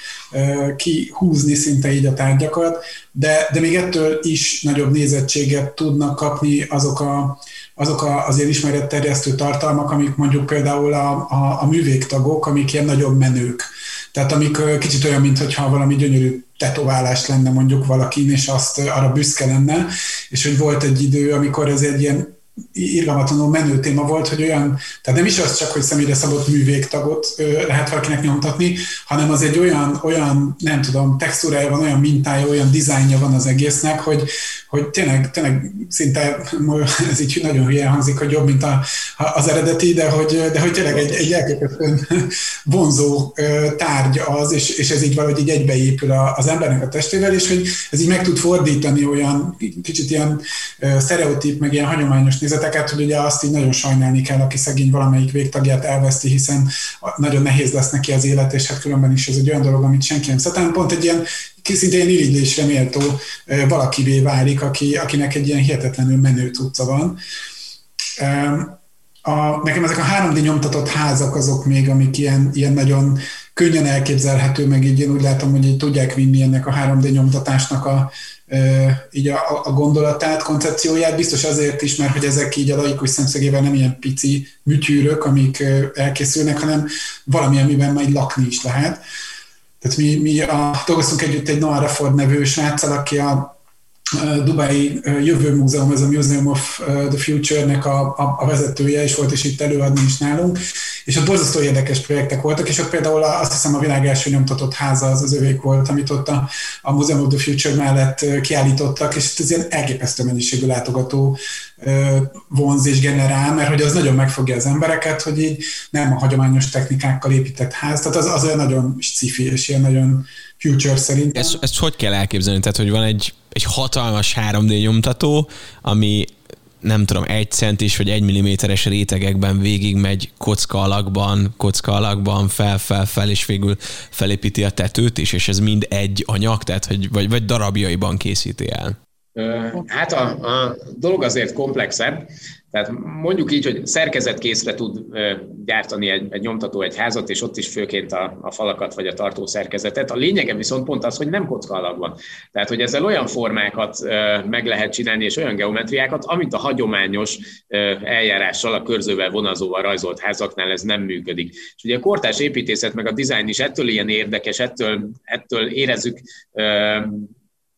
kihúzni szinte így a tárgyakat, de, de még ettől is nagyobb nézettséget tudnak kapni azok a azok a, az ilyen ismeretterjesztő tartalmak, amik mondjuk például a, a, a művégtagok, amik ilyen nagyon menők. Tehát amik kicsit olyan, mintha valami gyönyörű tetoválás lenne mondjuk valakin, és azt arra büszke lenne, és hogy volt egy idő, amikor ez egy ilyen irgalmatlanul menő téma volt, hogy olyan, tehát nem is az csak, hogy személyre szabott művégtagot lehet valakinek nyomtatni, hanem az egy olyan, olyan, nem tudom, textúrája van, olyan mintája, olyan dizájnja van az egésznek, hogy, hogy tényleg, tényleg szinte, ez így nagyon hülye hangzik, hogy jobb, mint a, az eredeti, de hogy, de hogy tényleg egy, egy elképesztően vonzó tárgy az, és, és ez így valahogy így egybeépül az embernek a testével, és hogy ez így meg tud fordítani olyan kicsit ilyen sztereotíp, meg ilyen hagyományos nézeteket, hogy ugye azt így nagyon sajnálni kell, aki szegény valamelyik végtagját elveszti, hiszen nagyon nehéz lesz neki az élet, és hát különben is ez egy olyan dolog, amit senki nem szeretem. Pont egy ilyen szintén irigylésre méltó valakivé válik, aki, akinek egy ilyen hihetetlenül menő tudca van. A, nekem ezek a 3D nyomtatott házak azok még, amik ilyen, ilyen nagyon könnyen elképzelhető, meg így én úgy látom, hogy így tudják vinni ennek a 3D nyomtatásnak a, így a, a gondolatát, koncepcióját, biztos azért is, mert hogy ezek így a laikus szemszögével nem ilyen pici műtyűrök, amik elkészülnek, hanem valamilyen, amiben majd lakni is lehet. Tehát mi, mi a, dolgoztunk együtt egy Noah Ford nevű sráccal, aki a Dubai Jövő Múzeum, ez a Museum of the Future-nek a, a, a vezetője, és volt is itt előadni is nálunk, és ott borzasztó érdekes projektek voltak, és ott például azt hiszem a világ első nyomtatott háza az az övék volt, amit ott a, a Museum of the Future mellett kiállítottak, és ez ilyen elképesztő mennyiségű látogató vonz és generál, mert hogy az nagyon megfogja az embereket, hogy így nem a hagyományos technikákkal épített ház, tehát az, az olyan nagyon sci és ilyen nagyon future szerint. Ezt, ezt hogy kell elképzelni? Tehát, hogy van egy, egy hatalmas 3D nyomtató, ami nem tudom, egy centis vagy egy milliméteres rétegekben végigmegy kocka alakban, kocka alakban, fel, fel, fel, és végül felépíti a tetőt is, és ez mind egy anyag, tehát hogy, vagy, vagy darabjaiban készíti el. Hát a, a dolog azért komplexebb, tehát mondjuk így, hogy szerkezetkészre tud gyártani egy, egy nyomtató egy házat, és ott is főként a, a falakat vagy a tartó szerkezetet. A lényege viszont pont az, hogy nem kocka alakban. Tehát, hogy ezzel olyan formákat meg lehet csinálni, és olyan geometriákat, amit a hagyományos eljárással, a körzővel, vonazóval rajzolt házaknál ez nem működik. És ugye a kortás építészet meg a dizájn is ettől ilyen érdekes, ettől, ettől érezzük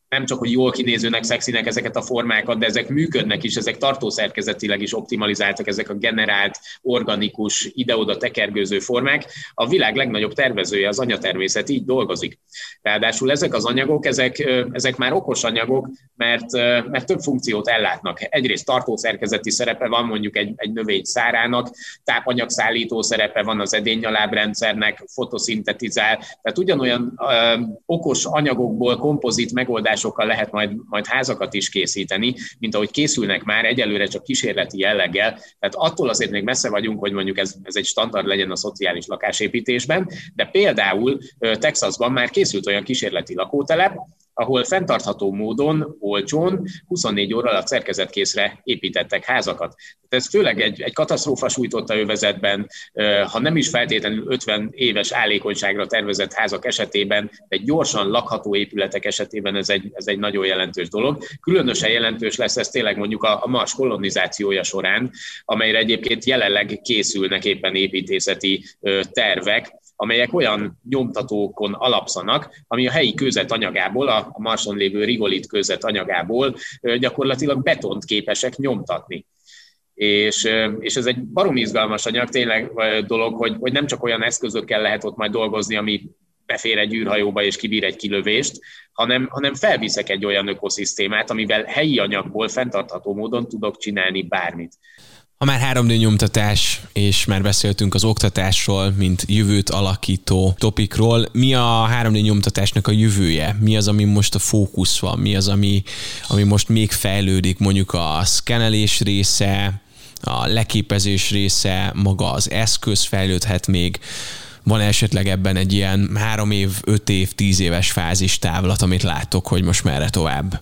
nem csak, hogy jól kinézőnek, szexinek ezeket a formákat, de ezek működnek is, ezek tartószerkezetileg is optimalizáltak, ezek a generált, organikus, ide-oda tekergőző formák. A világ legnagyobb tervezője, az anyatermészet így dolgozik. Ráadásul ezek az anyagok, ezek, ezek már okos anyagok, mert, mert több funkciót ellátnak. Egyrészt tartószerkezeti szerepe van mondjuk egy, egy növény szárának, tápanyagszállító szerepe van az edénnyalábrendszernek, fotoszintetizál, tehát ugyanolyan ö, okos anyagokból kompozit megoldás megoldásokkal lehet majd, majd házakat is készíteni, mint ahogy készülnek már egyelőre csak kísérleti jelleggel. Tehát attól azért még messze vagyunk, hogy mondjuk ez, ez egy standard legyen a szociális lakásépítésben, de például Texasban már készült olyan kísérleti lakótelep, ahol fenntartható módon, olcsón, 24 óra alatt szerkezetkészre építettek házakat. Tehát ez főleg egy, egy katasztrófa sújtotta övezetben, ha nem is feltétlenül 50 éves állékonyságra tervezett házak esetében, de gyorsan lakható épületek esetében ez egy, ez egy nagyon jelentős dolog. Különösen jelentős lesz ez tényleg mondjuk a, a Mars kolonizációja során, amelyre egyébként jelenleg készülnek éppen építészeti tervek, amelyek olyan nyomtatókon alapszanak, ami a helyi kőzet anyagából, a Marson lévő rigolit kőzet anyagából gyakorlatilag betont képesek nyomtatni. És, és ez egy barom izgalmas anyag, tényleg dolog, hogy, hogy nem csak olyan eszközökkel lehet ott majd dolgozni, ami befér egy űrhajóba és kibír egy kilövést, hanem, hanem felviszek egy olyan ökoszisztémát, amivel helyi anyagból fenntartható módon tudok csinálni bármit. Ha már 3D nyomtatás, és már beszéltünk az oktatásról, mint jövőt alakító topikról, mi a 3D nyomtatásnak a jövője? Mi az, ami most a fókusz van? Mi az, ami, ami most még fejlődik? Mondjuk a szkenelés része, a leképezés része, maga az eszköz fejlődhet még. Van esetleg ebben egy ilyen három év, öt év, tíz éves fázis távlat, amit látok, hogy most merre tovább?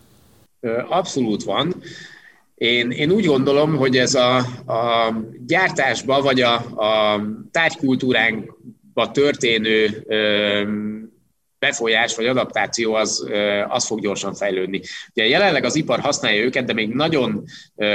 Abszolút van. Én, én úgy gondolom, hogy ez a, a gyártásba, vagy a, a tárgykultúránkba történő befolyás vagy adaptáció az, az fog gyorsan fejlődni. Ugye jelenleg az ipar használja őket, de még nagyon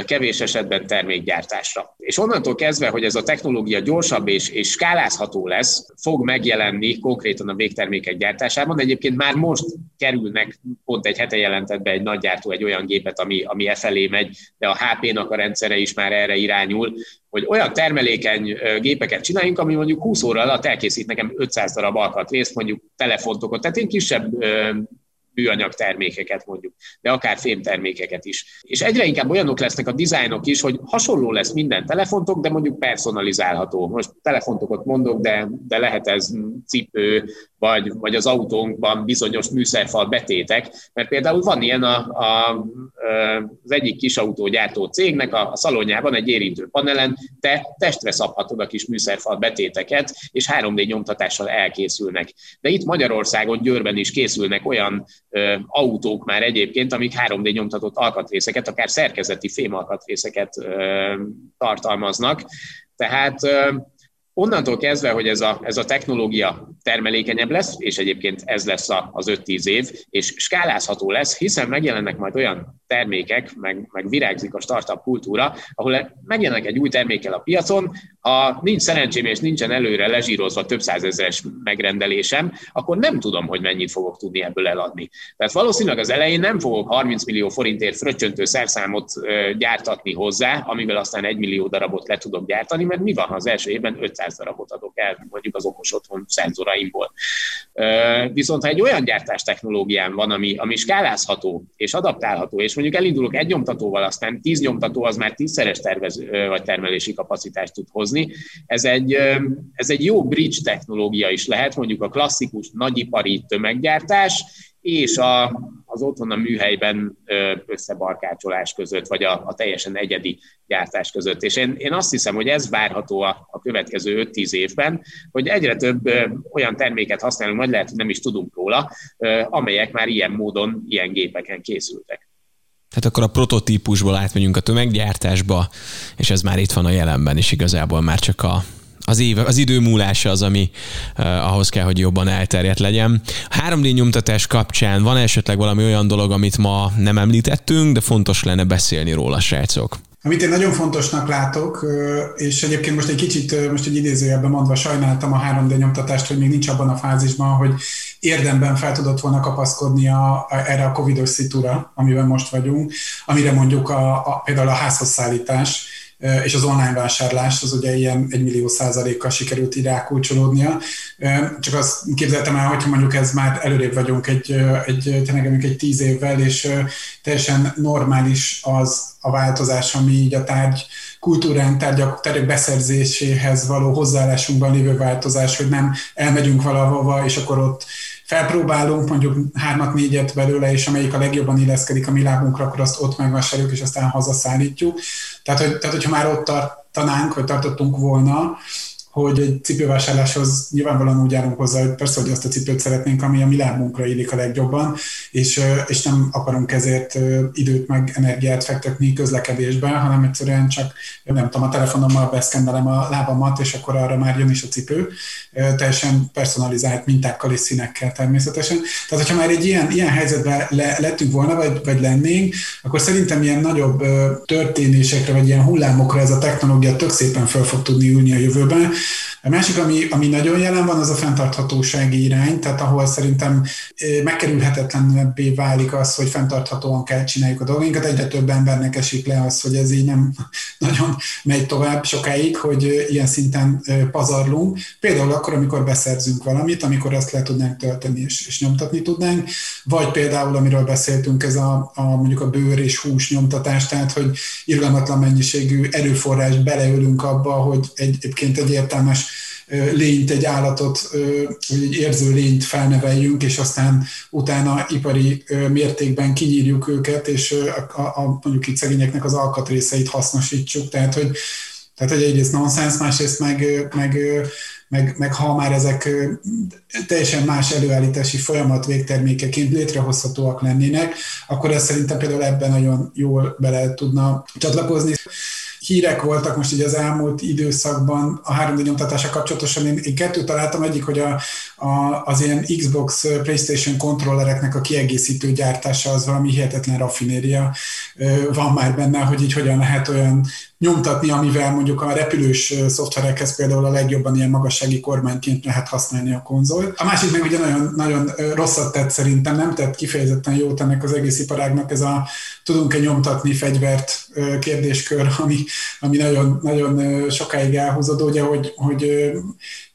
kevés esetben termékgyártásra. És onnantól kezdve, hogy ez a technológia gyorsabb és, és skálázható lesz, fog megjelenni konkrétan a végtermékek gyártásában. Egyébként már most kerülnek, pont egy hete jelentett be egy nagygyártó egy olyan gépet, ami, ami e felé megy, de a HP-nak a rendszere is már erre irányul, hogy olyan termelékeny gépeket csináljunk, ami mondjuk 20 óra alatt elkészít nekem 500 darab alkatrészt, mondjuk telefontokat, tehát én kisebb műanyag termékeket mondjuk, de akár fémtermékeket is. És egyre inkább olyanok lesznek a dizájnok is, hogy hasonló lesz minden telefontok, de mondjuk personalizálható. Most telefontokat mondok, de, de lehet ez cipő, vagy, vagy az autónkban bizonyos műszerfal betétek, mert például van ilyen a, a, az egyik kis autógyártó cégnek a, a szalonjában egy érintő panelen, te testre szabhatod a kis műszerfal betéteket, és 3D nyomtatással elkészülnek. De itt Magyarországon, Győrben is készülnek olyan autók már egyébként, amik 3D nyomtatott alkatrészeket, akár szerkezeti fémalkatrészeket tartalmaznak. Tehát Onnantól kezdve, hogy ez a, ez a technológia termelékenyebb lesz, és egyébként ez lesz az 5-10 év, és skálázható lesz, hiszen megjelennek majd olyan termékek, meg, meg virágzik a startup kultúra, ahol megjelennek egy új termékkel a piacon, ha nincs szerencsém és nincsen előre lezsírozva több százezeres megrendelésem, akkor nem tudom, hogy mennyit fogok tudni ebből eladni. Tehát valószínűleg az elején nem fogok 30 millió forintért fröccsöntő szerszámot gyártatni hozzá, amivel aztán 1 millió darabot le tudok gyártani, mert mi van, ha az első évben 500 darabot adok el, mondjuk az okos otthon szenzoraimból. Viszont ha egy olyan gyártás technológiám van, ami, ami skálázható és adaptálható, és mondjuk elindulok egy nyomtatóval, aztán tíz nyomtató az már tízszeres tervez, vagy termelési kapacitást tud hozni. Ez egy, ez egy jó bridge technológia is lehet, mondjuk a klasszikus nagyipari tömeggyártás, és a, az otthon a műhelyben összebarkácsolás között, vagy a, a teljesen egyedi gyártás között. És én, én azt hiszem, hogy ez várható a, a következő 5-10 évben, hogy egyre több olyan terméket használunk, vagy lehet, hogy nem is tudunk róla, amelyek már ilyen módon, ilyen gépeken készültek. Tehát akkor a prototípusból átmegyünk a tömeggyártásba, és ez már itt van a jelenben is igazából már csak a, az, év, az idő múlása az, ami uh, ahhoz kell, hogy jobban elterjedt legyen. A 3D nyomtatás kapcsán van esetleg valami olyan dolog, amit ma nem említettünk, de fontos lenne beszélni róla, srácok? Amit én nagyon fontosnak látok, és egyébként most egy kicsit, most egy idézőjelben mondva sajnáltam a 3D nyomtatást, hogy még nincs abban a fázisban, hogy érdemben fel tudott volna kapaszkodni a, a, erre a covidos szitúra, amiben most vagyunk, amire mondjuk a, a, például a házhoz szállítás, és az online vásárlás az ugye ilyen egy millió százalékkal sikerült ide rákulcsolódnia. Csak azt képzeltem el, hogyha mondjuk ez már előrébb vagyunk egy, egy, tényleg egy tíz évvel, és teljesen normális az a változás, ami így a tárgy kultúrán, tárgyak, tárgyak beszerzéséhez való hozzáállásunkban lévő változás, hogy nem elmegyünk valahova, és akkor ott felpróbálunk mondjuk hármat, négyet belőle, és amelyik a legjobban illeszkedik a mi lábunkra, akkor azt ott megvásároljuk, és aztán hazaszállítjuk. Tehát, hogy, tehát hogyha már ott tartanánk, vagy tartottunk volna, hogy egy cipővásárláshoz nyilvánvalóan úgy járunk hozzá, hogy persze, hogy azt a cipőt szeretnénk, ami a mi lábunkra illik a legjobban, és, és nem akarunk ezért időt meg energiát fektetni közlekedésbe, hanem egyszerűen csak, nem tudom, a telefonommal beszkendelem a lábamat, és akkor arra már jön is a cipő, teljesen personalizált mintákkal és színekkel természetesen. Tehát, hogyha már egy ilyen, ilyen helyzetben le, lettünk volna, vagy, vagy lennénk, akkor szerintem ilyen nagyobb történésekre, vagy ilyen hullámokra ez a technológia tök szépen fel fog tudni ülni a jövőben, peace. A másik, ami, ami nagyon jelen van, az a fenntarthatósági irány, tehát ahol szerintem megkerülhetetlenebbé válik az, hogy fenntarthatóan kell csináljuk a dolgainkat. Egyre több embernek esik le az, hogy ez így nem nagyon megy tovább sokáig, hogy ilyen szinten pazarlunk. Például akkor, amikor beszerzünk valamit, amikor azt le tudnánk tölteni és, és nyomtatni tudnánk, vagy például, amiről beszéltünk, ez a, a mondjuk a bőr és hús nyomtatás, tehát hogy irgalmatlan mennyiségű erőforrás beleülünk abba, hogy egy, egyébként egy értelmes lényt, egy állatot, vagy egy érző lényt felneveljünk, és aztán utána ipari mértékben kinyírjuk őket, és a, a, mondjuk itt szegényeknek az alkatrészeit hasznosítsuk. Tehát, hogy, tehát, hogy egyrészt nonsens, másrészt meg, meg, meg, meg ha már ezek teljesen más előállítási folyamat végtermékeként létrehozhatóak lennének, akkor ez szerintem például ebben nagyon jól bele tudna csatlakozni hírek voltak most így az elmúlt időszakban a 3D nyomtatása kapcsolatosan. Én, én kettőt találtam, egyik, hogy a, a, az ilyen Xbox PlayStation kontrollereknek a kiegészítő gyártása az valami hihetetlen raffinéria van már benne, hogy így hogyan lehet olyan nyomtatni, amivel mondjuk a repülős szoftverekhez például a legjobban ilyen magassági kormányként lehet használni a konzolt. A másik meg ugye nagyon, nagyon rosszat tett szerintem, nem tett kifejezetten jót ennek az egész iparágnak ez a tudunk-e nyomtatni fegyvert kérdéskör, ami, ami nagyon, nagyon sokáig elhúzódó, ugye, hogy, hogy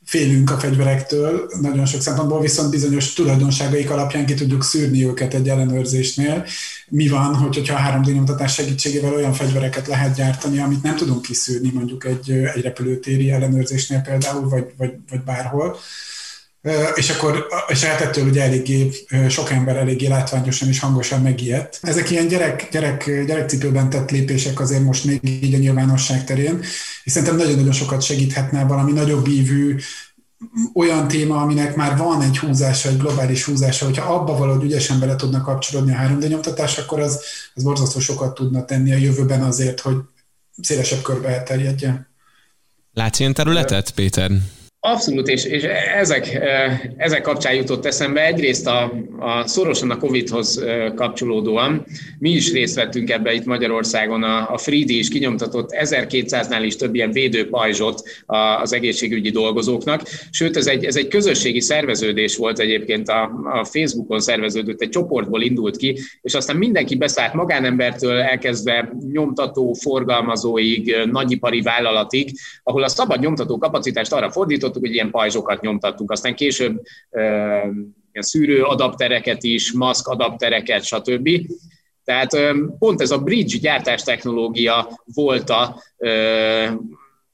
félünk a fegyverektől nagyon sok szempontból, viszont bizonyos tulajdonságaik alapján ki tudjuk szűrni őket egy ellenőrzésnél. Mi van, hogyha a 3D nyomtatás segítségével olyan fegyvereket lehet gyártani, amit nem tudunk kiszűrni mondjuk egy, egy repülőtéri ellenőrzésnél például, vagy, vagy, vagy bárhol. És akkor, és hát ettől ugye eléggé, sok ember eléggé látványosan és hangosan megijedt. Ezek ilyen gyerek, gyerek, gyerekcipőben tett lépések azért most még így a nyilvánosság terén, és szerintem nagyon-nagyon sokat segíthetne valami nagyobb ívű, olyan téma, aminek már van egy húzása, egy globális húzása, hogyha abba valahogy ügyesen bele tudnak kapcsolódni a 3D nyomtatás, akkor az, az borzasztó sokat tudna tenni a jövőben azért, hogy szélesebb körbe elterjedjen. Látsz ilyen területet, Péter? Abszolút, és, és ezek, eh, ezek kapcsán jutott eszembe egyrészt a, a szorosan a Covid-hoz eh, kapcsolódóan. Mi is részt vettünk ebbe itt Magyarországon, a, a Freedy is kinyomtatott 1200-nál is több ilyen védőpajzsot az egészségügyi dolgozóknak, sőt ez egy, ez egy közösségi szerveződés volt egyébként, a, a Facebookon szerveződött, egy csoportból indult ki, és aztán mindenki beszállt magánembertől elkezdve nyomtató, forgalmazóig, nagyipari vállalatig, ahol a szabad nyomtató kapacitást arra fordított, hogy ilyen pajzsokat nyomtattunk, aztán később ilyen szűrő adaptereket is, maszk adaptereket, stb. Tehát pont ez a bridge gyártás technológia volt a,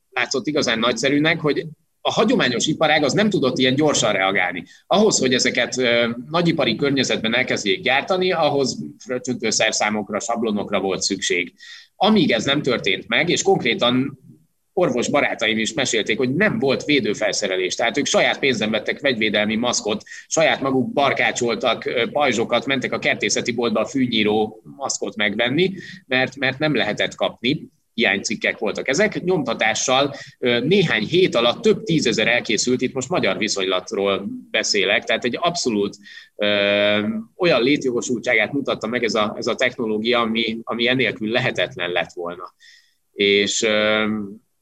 látszott igazán nagyszerűnek, hogy a hagyományos iparág az nem tudott ilyen gyorsan reagálni. Ahhoz, hogy ezeket nagyipari környezetben elkezdjék gyártani, ahhoz fröccsöntőszerszámokra, sablonokra volt szükség. Amíg ez nem történt meg, és konkrétan orvos barátaim is mesélték, hogy nem volt védőfelszerelés. Tehát ők saját pénzen vettek vegyvédelmi maszkot, saját maguk barkácsoltak pajzsokat, mentek a kertészeti boltba a fűnyíró maszkot megvenni, mert, mert nem lehetett kapni hiánycikkek voltak ezek. Nyomtatással néhány hét alatt több tízezer elkészült, itt most magyar viszonylatról beszélek, tehát egy abszolút ö, olyan létjogosultságát mutatta meg ez a, ez a technológia, ami, ami enélkül lehetetlen lett volna. és,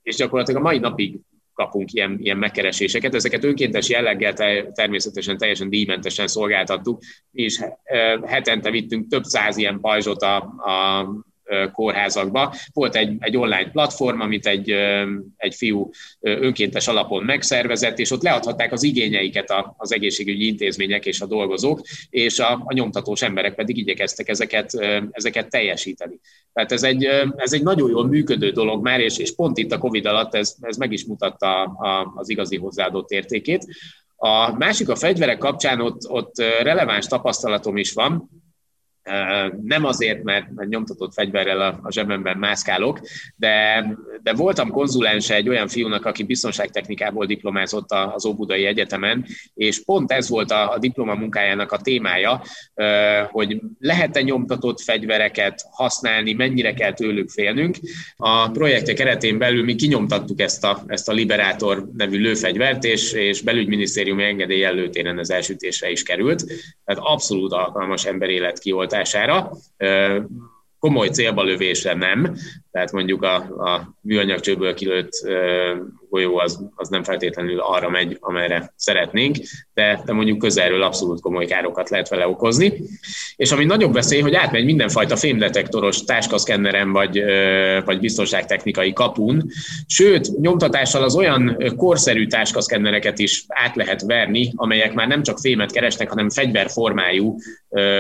és gyakorlatilag a mai napig kapunk ilyen, ilyen megkereséseket. Ezeket önkéntes jelleggel természetesen teljesen díjmentesen szolgáltattuk. Mi is hetente vittünk több száz ilyen pajzsot a, a kórházakba. Volt egy, egy online platform, amit egy, egy fiú önkéntes alapon megszervezett, és ott leadhatták az igényeiket az egészségügyi intézmények és a dolgozók, és a, a nyomtatós emberek pedig igyekeztek ezeket, ezeket teljesíteni. Tehát ez egy, ez egy nagyon jól működő dolog már, és, és pont itt a COVID alatt ez, ez meg is mutatta a, az igazi hozzáadott értékét. A másik a fegyverek kapcsán ott, ott releváns tapasztalatom is van, nem azért, mert, nyomtatott fegyverrel a, a zsebemben mászkálok, de, de voltam konzulense egy olyan fiúnak, aki biztonságtechnikából diplomázott az Óbudai Egyetemen, és pont ez volt a, a diploma munkájának a témája, hogy lehet-e nyomtatott fegyvereket használni, mennyire kell tőlük félnünk. A projektek keretén belül mi kinyomtattuk ezt a, ezt a Liberator nevű lőfegyvert, és, és belügyminisztériumi engedély előtéren az elsütésre is került. Tehát abszolút alkalmas emberélet kioltására komoly célba lövésre nem, tehát mondjuk a, a műanyagcsőből kilőtt golyó az, az nem feltétlenül arra megy, amerre szeretnénk, de, de mondjuk közelről abszolút komoly károkat lehet vele okozni. És ami nagyobb veszély, hogy átmegy mindenfajta fémdetektoros táskaszkenneren vagy, vagy biztonságtechnikai kapun, sőt, nyomtatással az olyan korszerű táskaszkennereket is át lehet verni, amelyek már nem csak fémet keresnek, hanem fegyverformájú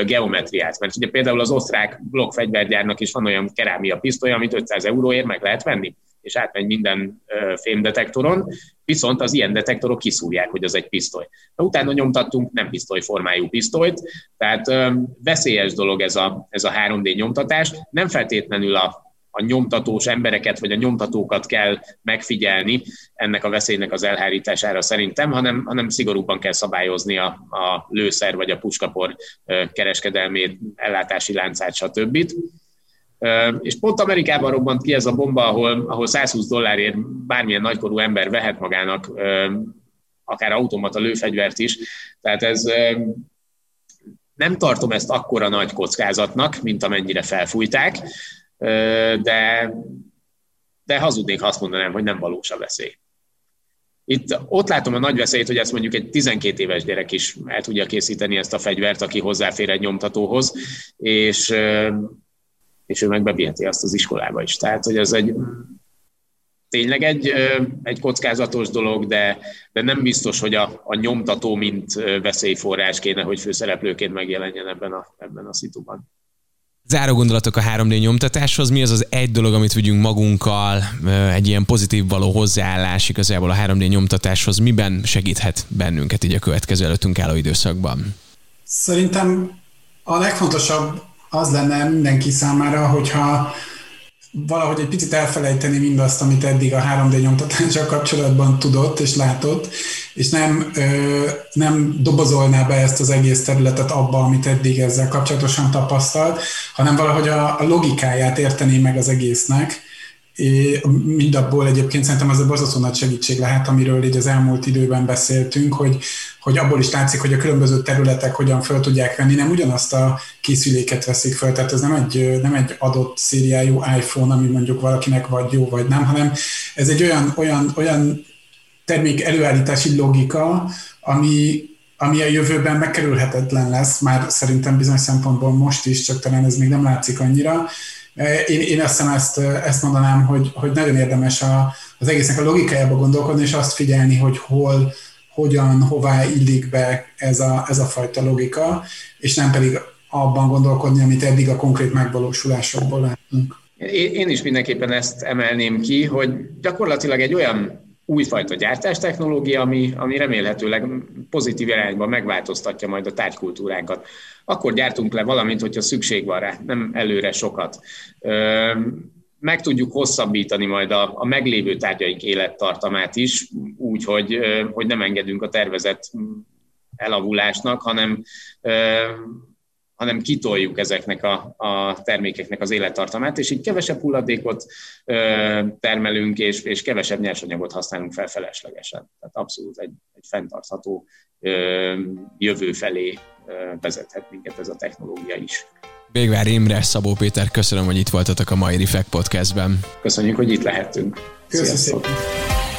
geometriát. Mert ugye például az osztrák blokkfegyvergyárnak is van olyan kerámia pisztoly, amit 500 euróért meg lehet venni és átmegy minden fémdetektoron, viszont az ilyen detektorok kiszúrják, hogy az egy pisztoly. Na, utána nyomtattunk nem pisztolyformájú pisztolyt, tehát veszélyes dolog ez a, ez a 3D nyomtatás, nem feltétlenül a a nyomtatós embereket, vagy a nyomtatókat kell megfigyelni ennek a veszélynek az elhárítására szerintem, hanem, hanem szigorúban kell szabályozni a, a lőszer vagy a puskapor kereskedelmét, ellátási láncát, stb. És pont Amerikában robbant ki ez a bomba, ahol, ahol 120 dollárért bármilyen nagykorú ember vehet magának akár automata lőfegyvert is. Tehát ez nem tartom ezt akkora nagy kockázatnak, mint amennyire felfújták, de, de hazudnék, ha azt mondanám, hogy nem valós a veszély. Itt ott látom a nagy veszélyt, hogy ezt mondjuk egy 12 éves gyerek is el tudja készíteni ezt a fegyvert, aki hozzáfér egy nyomtatóhoz, és és ő meg beviheti azt az iskolába is. Tehát, hogy ez egy tényleg egy, egy kockázatos dolog, de, de nem biztos, hogy a, a nyomtató, mint veszélyforrás kéne, hogy főszereplőként megjelenjen ebben a, ebben a szituban. Záró gondolatok a 3D nyomtatáshoz. Mi az az egy dolog, amit vigyünk magunkkal, egy ilyen pozitív való hozzáállás igazából a 3D nyomtatáshoz? Miben segíthet bennünket így a következő előttünk álló időszakban? Szerintem a legfontosabb az lenne mindenki számára, hogyha valahogy egy picit elfelejteni mindazt, amit eddig a 3D nyomtatással kapcsolatban tudott és látott, és nem, ö, nem dobozolná be ezt az egész területet abba, amit eddig ezzel kapcsolatosan tapasztalt, hanem valahogy a, a logikáját értené meg az egésznek, mindabból egyébként szerintem az a borzasztó nagy segítség lehet, amiről így az elmúlt időben beszéltünk, hogy, hogy abból is látszik, hogy a különböző területek hogyan föl tudják venni, nem ugyanazt a készüléket veszik föl, tehát ez nem egy, nem egy adott szériájú iPhone, ami mondjuk valakinek vagy jó, vagy nem, hanem ez egy olyan, olyan, olyan termék előállítási logika, ami, ami a jövőben megkerülhetetlen lesz, már szerintem bizonyos szempontból most is, csak talán ez még nem látszik annyira, én, én azt hiszem ezt, ezt mondanám, hogy, hogy nagyon érdemes a, az egésznek a logikájába gondolkodni, és azt figyelni, hogy hol, hogyan, hová illik be ez a, ez a fajta logika, és nem pedig abban gondolkodni, amit eddig a konkrét megvalósulásokból látunk. Én is mindenképpen ezt emelném ki, hogy gyakorlatilag egy olyan újfajta gyártástechnológia, ami, ami remélhetőleg pozitív irányban megváltoztatja majd a tárgykultúránkat. Akkor gyártunk le valamint, hogyha szükség van rá, nem előre sokat. Meg tudjuk hosszabbítani majd a, a meglévő tárgyaink élettartamát is, úgy, hogy, hogy nem engedünk a tervezett elavulásnak, hanem hanem kitoljuk ezeknek a, a termékeknek az élettartamát, és így kevesebb hulladékot ö, termelünk, és, és kevesebb nyersanyagot használunk fel feleslegesen. Tehát abszolút egy, egy fenntartható ö, jövő felé vezethet minket ez a technológia is. Végvár Imre, Szabó Péter, köszönöm, hogy itt voltatok a mai Refekt Podcastben. Köszönjük, hogy itt lehettünk. Köszönöm